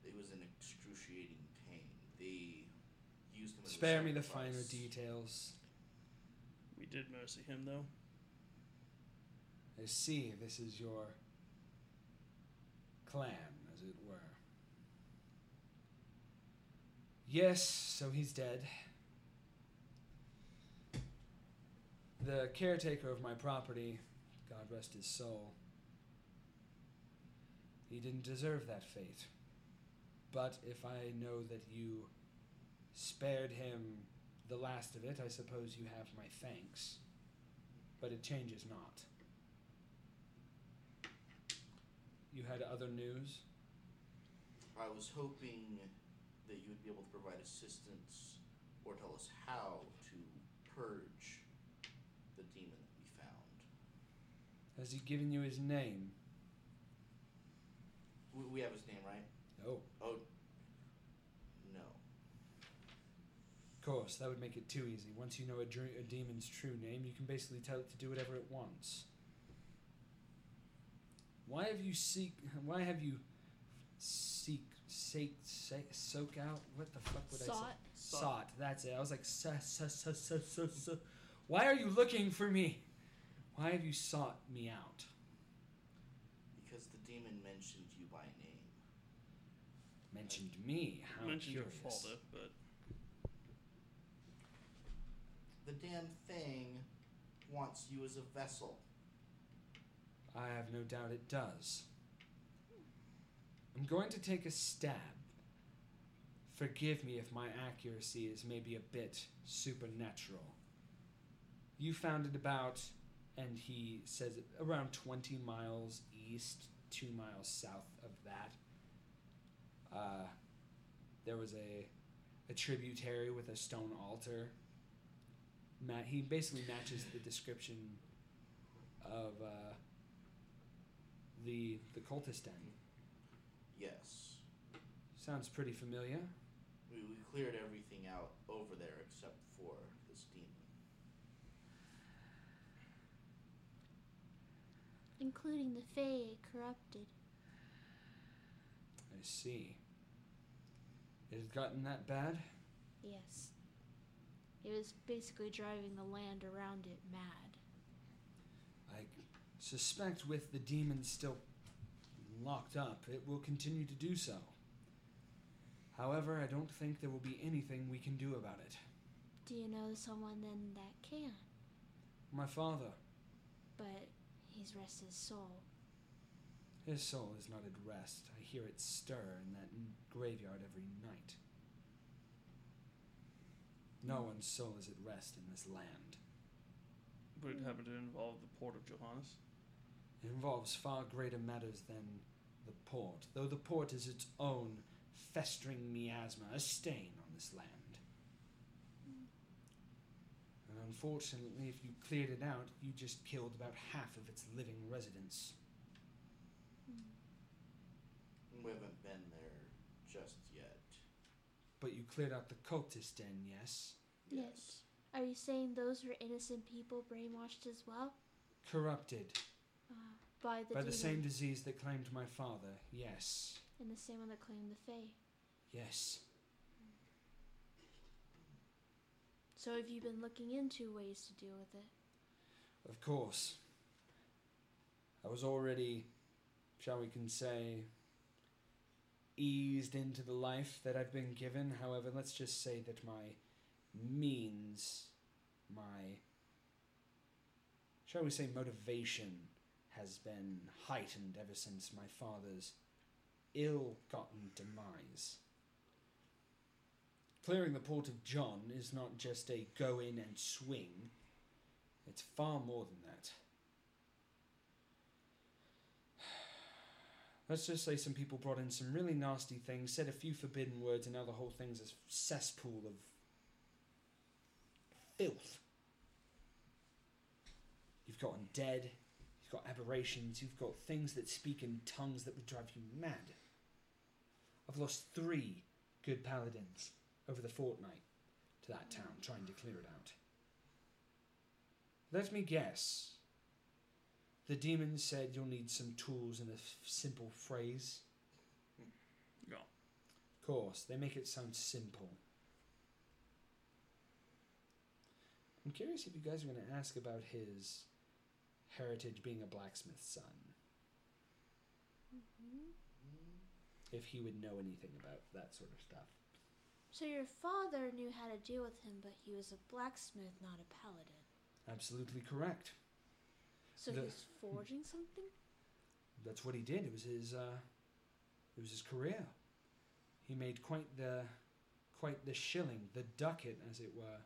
it was in excruciating pain. They used him as Spare me the finer details. We did mercy him, though. I see this is your clan, as it were. Yes, so he's dead. The caretaker of my property, God rest his soul, he didn't deserve that fate. But if I know that you spared him the last of it, I suppose you have my thanks. But it changes not. You had other news? I was hoping that you would be able to provide assistance or tell us how to purge the demon that we found. Has he given you his name? We, we have his name, right? No. Oh, no. Of course, that would make it too easy. Once you know a, dr- a demon's true name, you can basically tell it to do whatever it wants. Why have you seek? Why have you seek, sake, sake, soak out? What the fuck would I say? Sought. Sought. That's it. I was like, sa, sa, sa, sa, sa, sa. why are you looking for me? Why have you sought me out? Because the demon mentioned you by name. Mentioned me. How Mentioned your curious. father, but The damn thing wants you as a vessel. I have no doubt it does. I'm going to take a stab. Forgive me if my accuracy is maybe a bit supernatural. You found it about, and he says around 20 miles east, two miles south of that. Uh, there was a, a tributary with a stone altar. Ma- he basically matches the description of uh, the the cultist den. Yes. Sounds pretty familiar. We, we cleared everything out over there except for this demon. Including the Fae corrupted. I see. It has gotten that bad? Yes. It was basically driving the land around it mad. I suspect with the demon still locked up, it will continue to do so. However, I don't think there will be anything we can do about it. Do you know someone then that can? My father, But he's rest his soul. his soul is not at rest. I hear it stir in that graveyard every night. No one's soul is at rest in this land. would it happen to involve the port of Johannes? It involves far greater matters than the port, though the port is its own festering miasma, a stain on this land. And unfortunately, if you cleared it out, you just killed about half of its living residents. Hmm. We haven't been there just yet. But you cleared out the cultist den, yes? Yes. Are you saying those were innocent people brainwashed as well? Corrupted by the by the same disease that claimed my father, yes. and the same one that claimed the Fae. Yes. So have you been looking into ways to deal with it? Of course. I was already, shall we can say, eased into the life that I've been given. However, let's just say that my means, my, shall we say, motivation has been heightened ever since my father's ill gotten demise. Clearing the port of John is not just a go in and swing. It's far more than that. Let's just say some people brought in some really nasty things, said a few forbidden words, and now the whole thing's a cesspool of filth. You've got undead, you've got aberrations, you've got things that speak in tongues that would drive you mad. I've lost three good paladins over the fortnight to that town trying to clear it out. Let me guess. The demon said you'll need some tools and a f- simple phrase. Yeah. Of course, they make it sound simple. I'm curious if you guys are going to ask about his heritage being a blacksmith's son. If he would know anything about that sort of stuff. So your father knew how to deal with him, but he was a blacksmith, not a paladin. Absolutely correct. So The- he's forging something? That's what he did. It was his uh, it was his career. He made quite the quite the shilling, the ducat as it were,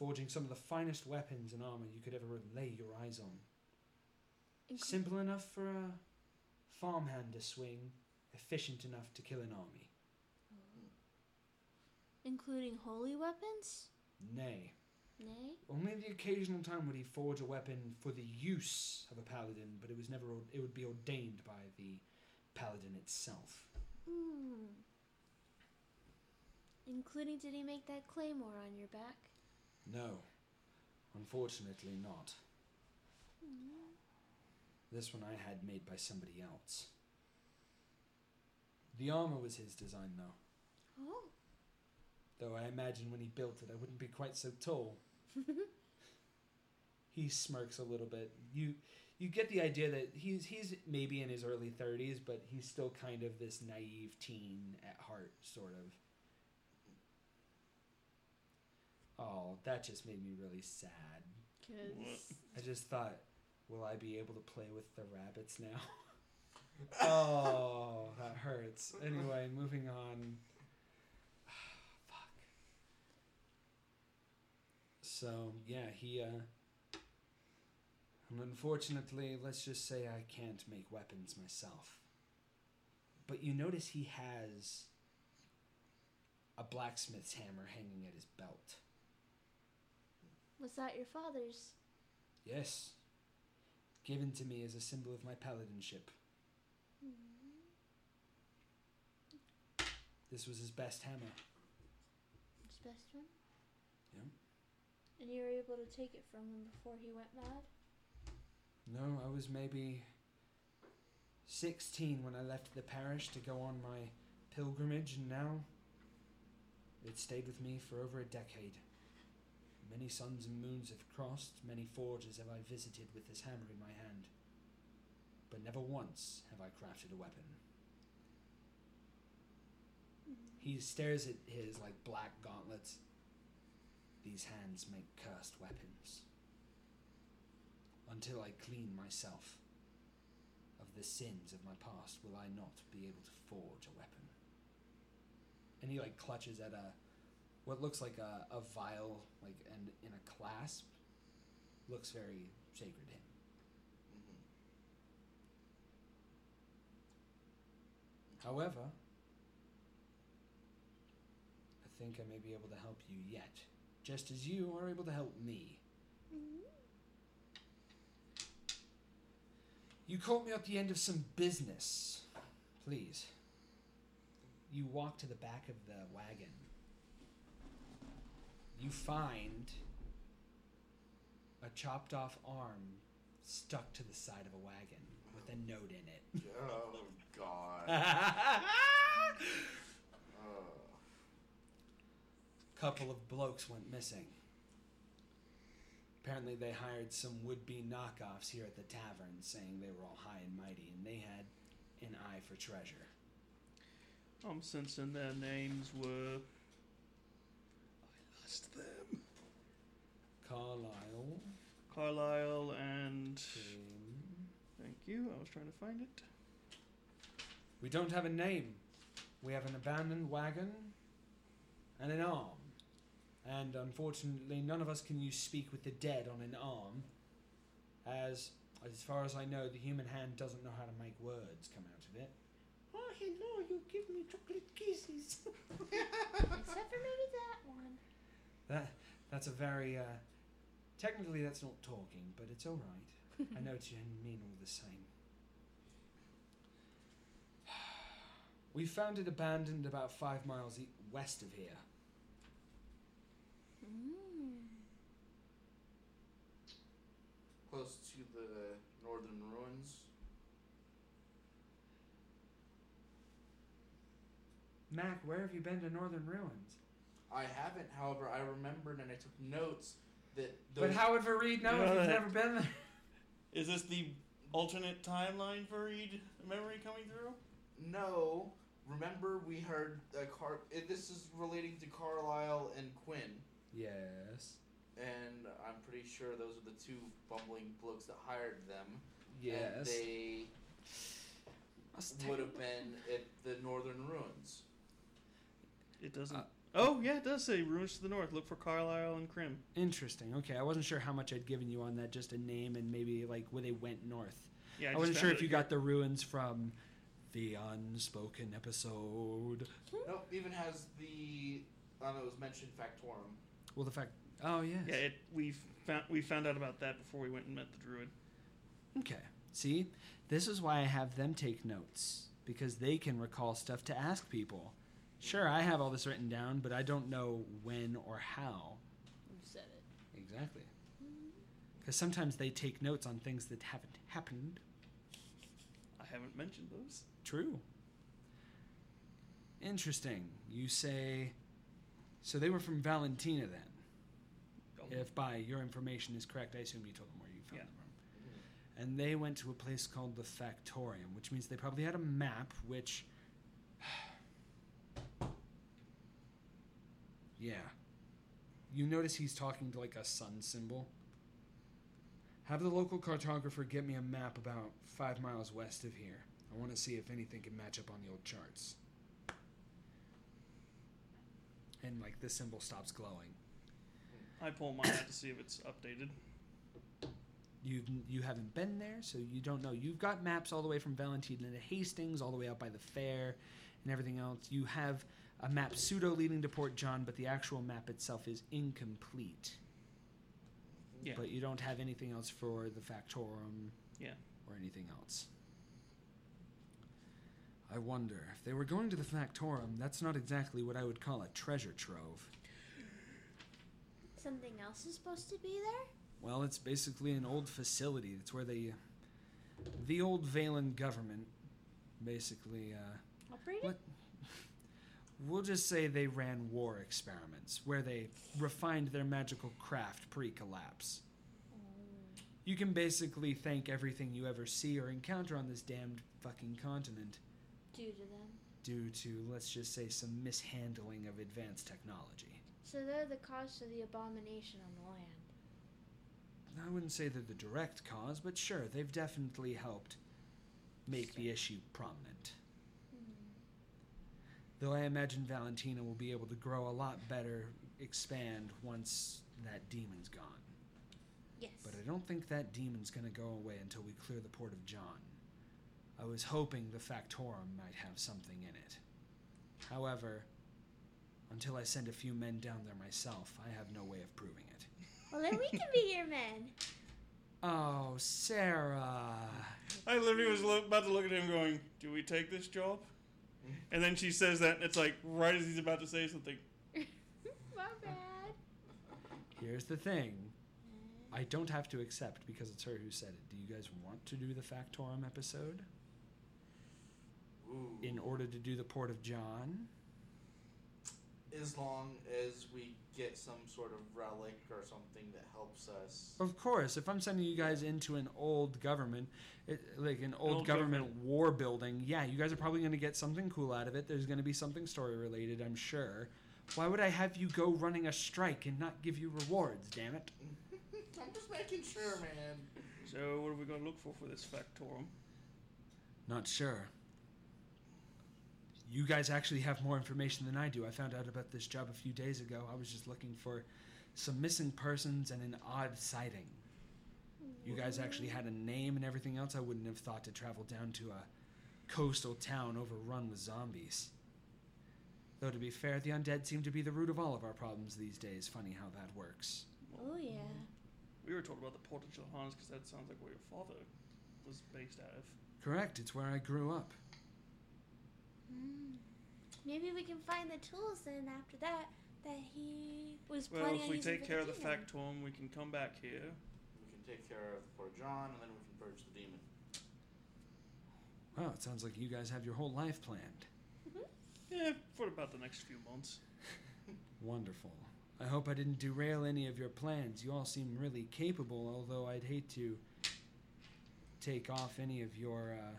forging some of the finest weapons and armor you could ever lay your eyes on. Simple enough for a farmhand to swing, efficient enough to kill an army. Including holy weapons? Nay, Nay? only the occasional time would he forge a weapon for the use of a paladin, but it was never or- it would be ordained by the paladin itself. Hmm. Including, did he make that claymore on your back? No, unfortunately not. This one I had made by somebody else. The armor was his design, though. Oh. Though I imagine when he built it, I wouldn't be quite so tall. he smirks a little bit. You you get the idea that he's he's maybe in his early thirties, but he's still kind of this naive teen at heart, sort of. Oh, that just made me really sad. Because. I just thought, will I be able to play with the rabbits now? oh, that hurts. Anyway, moving on. Fuck. So yeah, he. uh and unfortunately, let's just say I can't make weapons myself. But you notice he has a blacksmith's hammer hanging at his belt. Was that your father's? Yes. Given to me as a symbol of my paladinship. This was his best hammer. His best one? Yeah. And you were able to take it from him before he went mad? No, I was maybe 16 when I left the parish to go on my pilgrimage, and now it stayed with me for over a decade. Many suns and moons have crossed, many forges have I visited with this hammer in my hand, but never once have I crafted a weapon. He stares at his like black gauntlets. These hands make cursed weapons. Until I clean myself of the sins of my past, will I not be able to forge a weapon? And he like clutches at a what looks like a, a vial, like and in a clasp. Looks very sacred to him. Mm-hmm. However, I think I may be able to help you yet, just as you are able to help me. You caught me at the end of some business. Please. You walk to the back of the wagon. You find a chopped off arm stuck to the side of a wagon with a note in it. Oh God. Oh. couple of blokes went missing. Apparently, they hired some would be knockoffs here at the tavern saying they were all high and mighty and they had an eye for treasure. I'm sensing their names were. I them. Carlisle. Carlisle and. Kim. Thank you. I was trying to find it. We don't have a name. We have an abandoned wagon and an arm. And unfortunately, none of us can use speak with the dead on an arm, as, as far as I know, the human hand doesn't know how to make words come out of it. Oh, hello, you give me chocolate kisses. Except for maybe that one. That that's a very uh, technically that's not talking, but it's all right. I know what you mean all the same. We found it abandoned about five miles e- west of here. Mm. Close to the northern ruins. Mac, where have you been to Northern Ruins? I haven't, however, I remembered and I took notes that But those how would Fareed know if know never been there? Is this the alternate timeline for Reed memory coming through? No. Remember, we heard uh, Car. This is relating to Carlisle and Quinn, Yes. and I'm pretty sure those are the two bumbling blokes that hired them. And Yes. they would have been at the northern ruins. It doesn't. Uh, oh, yeah, it does say ruins to the north. Look for Carlisle and Crim. Interesting. Okay, I wasn't sure how much I'd given you on that. Just a name and maybe like where they went north. Yeah, I, just wasn't sure if you here. got the ruins from the unspoken episode. Nope, even has the. I know it was mentioned Factorum. Well, the fact. Oh yes. Yeah, it, we found we found out about that before we went and met the druid. Okay. See, this is why I have them take notes because they can recall stuff to ask people. Sure, I have all this written down, but I don't know when or how. You said it. Exactly. Because sometimes they take notes on things that haven't happened. I haven't mentioned those. True. Interesting. You say. So they were from Valentina then? If by your information is correct, I assume you told them where you found Yeah. them from. And they went to a place called the Factorium, which means they probably had a map, which. Yeah. You notice he's talking to like a sun symbol? Have the local cartographer get me a map about five miles west of here. I want to see if anything can match up on the old charts. And like the symbol stops glowing. I pull mine out to see if it's updated. You you haven't been there, so you don't know. You've got maps all the way from Valentina to Hastings, all the way out by the fair, and everything else. You have a map pseudo leading to Port John, but the actual map itself is incomplete. Yeah. But you don't have anything else for the Factorum. Yeah. Or anything else. I wonder if they were going to the Factorum. That's not exactly what I would call a treasure trove. Something else is supposed to be there? Well, it's basically an old facility. It's where they, the old Valen government, basically. Uh, Operated? what? We'll just say they ran war experiments where they refined their magical craft pre-collapse. You can basically thank everything you ever see or encounter on this damned fucking continent Due to them. due to, let's just say, some mishandling of advanced technology. So they're the cause of the abomination on the land. I wouldn't say they're the direct cause, but sure, they've definitely helped make the issue prominent. Though I imagine Valentina will be able to grow a lot better, expand once that demon's gone. Yes. But I don't think that demon's going to go away until we clear the port of John. I was hoping the Factorum might have something in it. However, until I send a few men down there myself, I have no way of proving it. well, then we can be your men. Oh, Sarah. I literally was lo- about to look at him going, Do we take this job? Mm-hmm. And then she says that, and it's like right as he's about to say something. My bad. Here's the thing. I don't have to accept because it's her who said it. Do you guys want to do the Factorum episode Ooh. in order to do the Port of John? As long as we get some sort of relic or something that helps us. Of course, if I'm sending you guys into an old government, it, like an old, old government, government. war building, yeah, you guys are probably going to get something cool out of it. There's going to be something story related, I'm sure. Why would I have you go running a strike and not give you rewards? Damn it! I'm just making sure, man. So what are we going to look for for this factorum? Not sure. You guys actually have more information than I do. I found out about this job a few days ago. I was just looking for some missing persons and an odd sighting. You guys actually had a name and everything else. I wouldn't have thought to travel down to a coastal town overrun with zombies. Though to be fair, the undead seem to be the root of all of our problems these days. Funny how that works. Oh yeah. We were told about the Port of Johannes because that sounds like where your father was based out of. Correct, it's where I grew up. Hmm. Maybe we can find the tools then after that that he was Well, planning if we using take care the of the demon. factorum, we can come back here. We can take care of Port John, and then we can purge the demon. Wow, it sounds like you guys have your whole life planned. Yeah, for about the next few months. Wonderful. I hope I didn't derail any of your plans. You all seem really capable, although I'd hate to take off any of your, uh,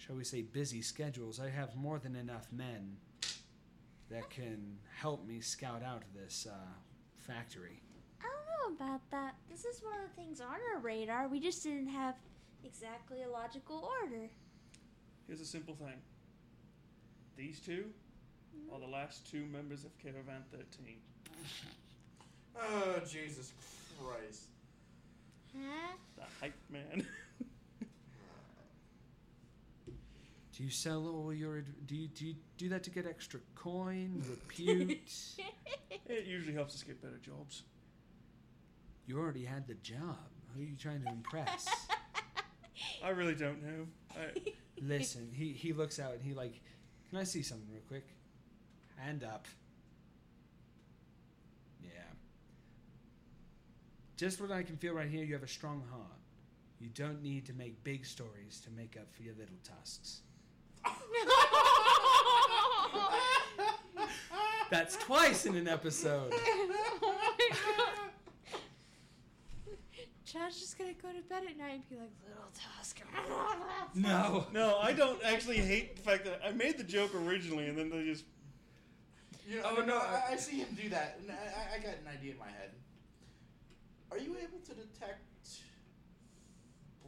shall we say, busy schedules. I have more than enough men that can help me scout out this uh, factory. I don't know about that. This is one of the things on our radar. We just didn't have exactly a logical order. Here's a simple thing. These two are the last two members of Caravan 13. Oh, Jesus Christ. Huh? The hype man. Do you sell all your? Do you do you do that to get extra coin, repute? it usually helps us get better jobs. you already had the job. Who are you trying to impress? I really don't know. I, Listen, he he looks out and he like, can I see something real quick? Hand up. Yeah. Just what I can feel right here. You have a strong heart. You don't need to make big stories to make up for your little tusks. That's twice in an episode. John's just gonna go to bed at night and be like, little Tusk. No. no, I don't actually hate the fact that I made the joke originally and then they just. You know, Oh, no, no, I, I- I see him do that, and I, I- I got an idea in my head. Are you able to detect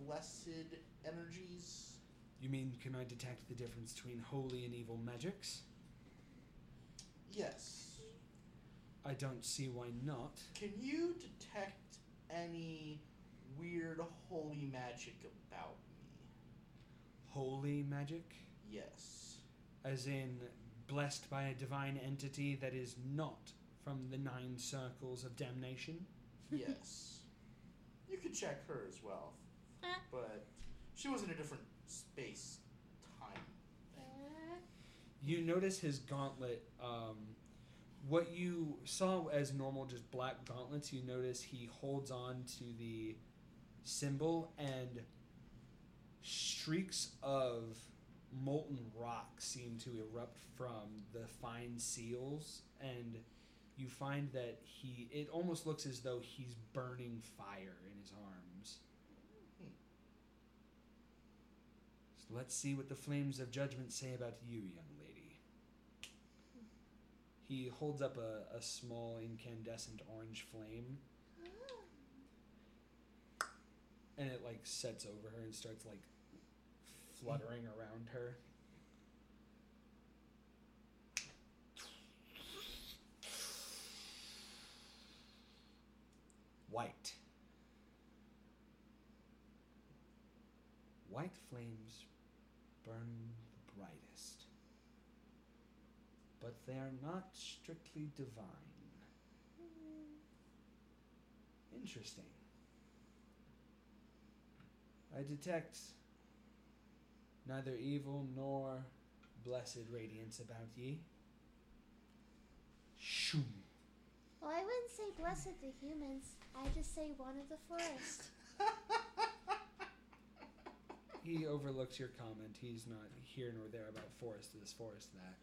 blessed energies? You mean can I detect the difference between holy and evil magics? Yes. I don't see why not. Can you detect any weird holy magic about me? Holy magic? Yes. as in blessed by a divine entity that is not from the nine circles of damnation. Yes. you could check her as well, but she was in a different space time. You notice his gauntlet. Um, what you saw as normal, just black gauntlets, you notice he holds on to the symbol and streaks of molten rock seem to erupt from the fine seals and you find that he it almost looks as though he's burning fire in his arms Hmm. so let's see what the flames of judgment say about you young lady he holds up a, a small incandescent orange flame and it like sets over her and starts like fluttering around her. White. White flames burn the brightest, but they are not strictly divine. Interesting. I detect neither evil nor blessed radiance about ye. Shoom. Well, I wouldn't say blessed the humans. I just say one of the forest. He overlooks your comment. He's not here nor there about forest this, forest that.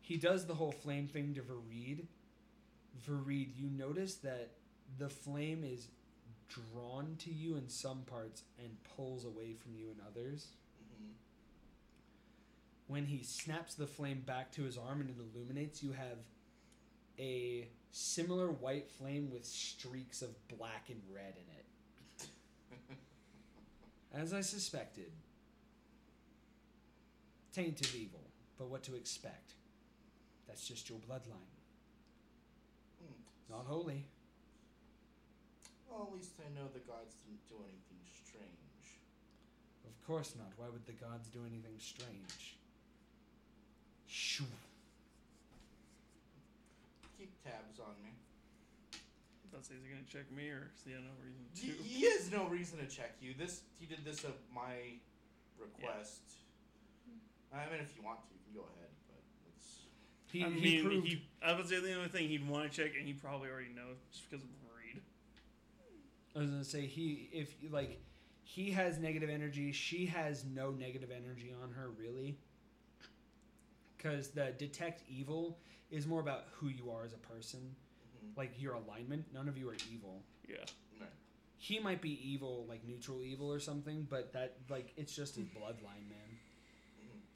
he does the whole flame thing to Vareed. Vareed, you notice that the flame is drawn to you in some parts and pulls away from you in others. hmm When he snaps the flame back to his arm and it illuminates, you have a similar white flame with streaks of black and red in it. As I suspected. Taint of evil, but what to expect? That's just your bloodline. Hmm. Not holy. Well, at least I know the gods didn't do anything strange. Of course not. Why would the gods do anything strange? Shoo. Keep tabs on me. Let's say he's gonna check me, or is he have no reason to? he has no reason to check you. This he did this at my request. I mean, if you want to, you can go ahead, but it's He, I he mean, proved he, I would say the only thing he'd want to check, and he probably already knows just because of Reed. I was gonna say he if like he has negative energy, she has no negative energy on her really. Because the detect evil is more about who you are as a person. Like your alignment. None of you are evil. Yeah. Right. He might be evil, like neutral evil or something, but that like it's just his bloodline, man.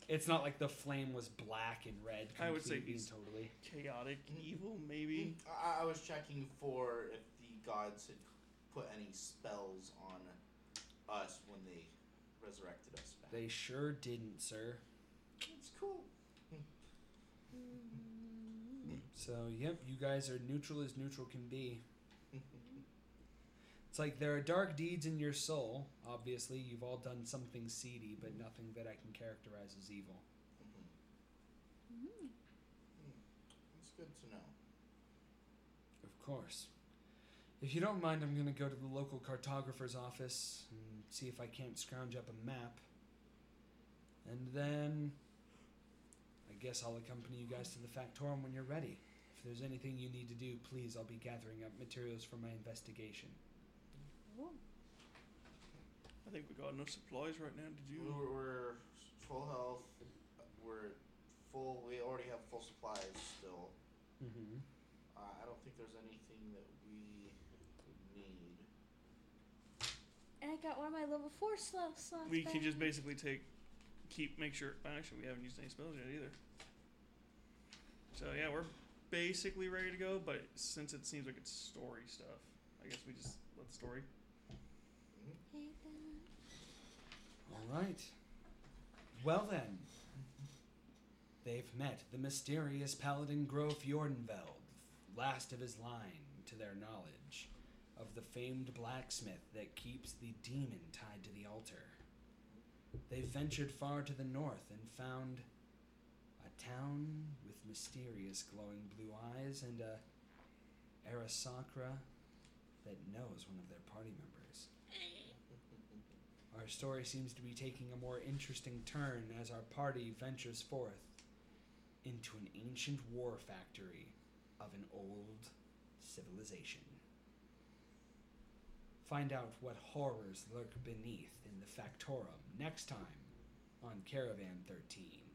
It's not like the flame was black and red. I would say completely he's- totally. Chaotic and evil, maybe. Mm, I, I was checking for if the gods had put any spells on us when they resurrected us back. They sure didn't, sir. It's cool. Hmm. So yep, you guys are neutral as neutral can be. It's like there are dark deeds in your soul. Obviously, you've all done something seedy, but nothing that I can characterize as evil. Mhm. It's good to know. Of course. If you don't mind, I'm going to go to the local cartographer's office and see if I can't scrounge up a map. And then I guess I'll accompany you guys to the Factorum when you're ready. If there's anything you need to do, please, I'll be gathering up materials for my investigation. I think we got enough supplies right now. Did you? We're, we're full health. We're full. We already have full supplies still. Mm-hmm. Uh, I don't think there's anything that we would need. And I got one of my level four slow slots. We can back. just basically take, keep, make sure. Actually, we haven't used any spells yet either. So yeah, we're basically ready to go. But since it seems like it's story stuff, I guess we just let the story. Mm-hmm. All right. Well then, they've met the mysterious paladin Grof Jordenveld, last of his line, to their knowledge, of the famed blacksmith that keeps the demon tied to the altar. They ventured far to the north and found town with mysterious glowing blue eyes and a Arasakra that knows one of their party members. Our story seems to be taking a more interesting turn as our party ventures forth into an ancient war factory of an old civilization. Find out what horrors lurk beneath in the Factorum next time on Caravan 13.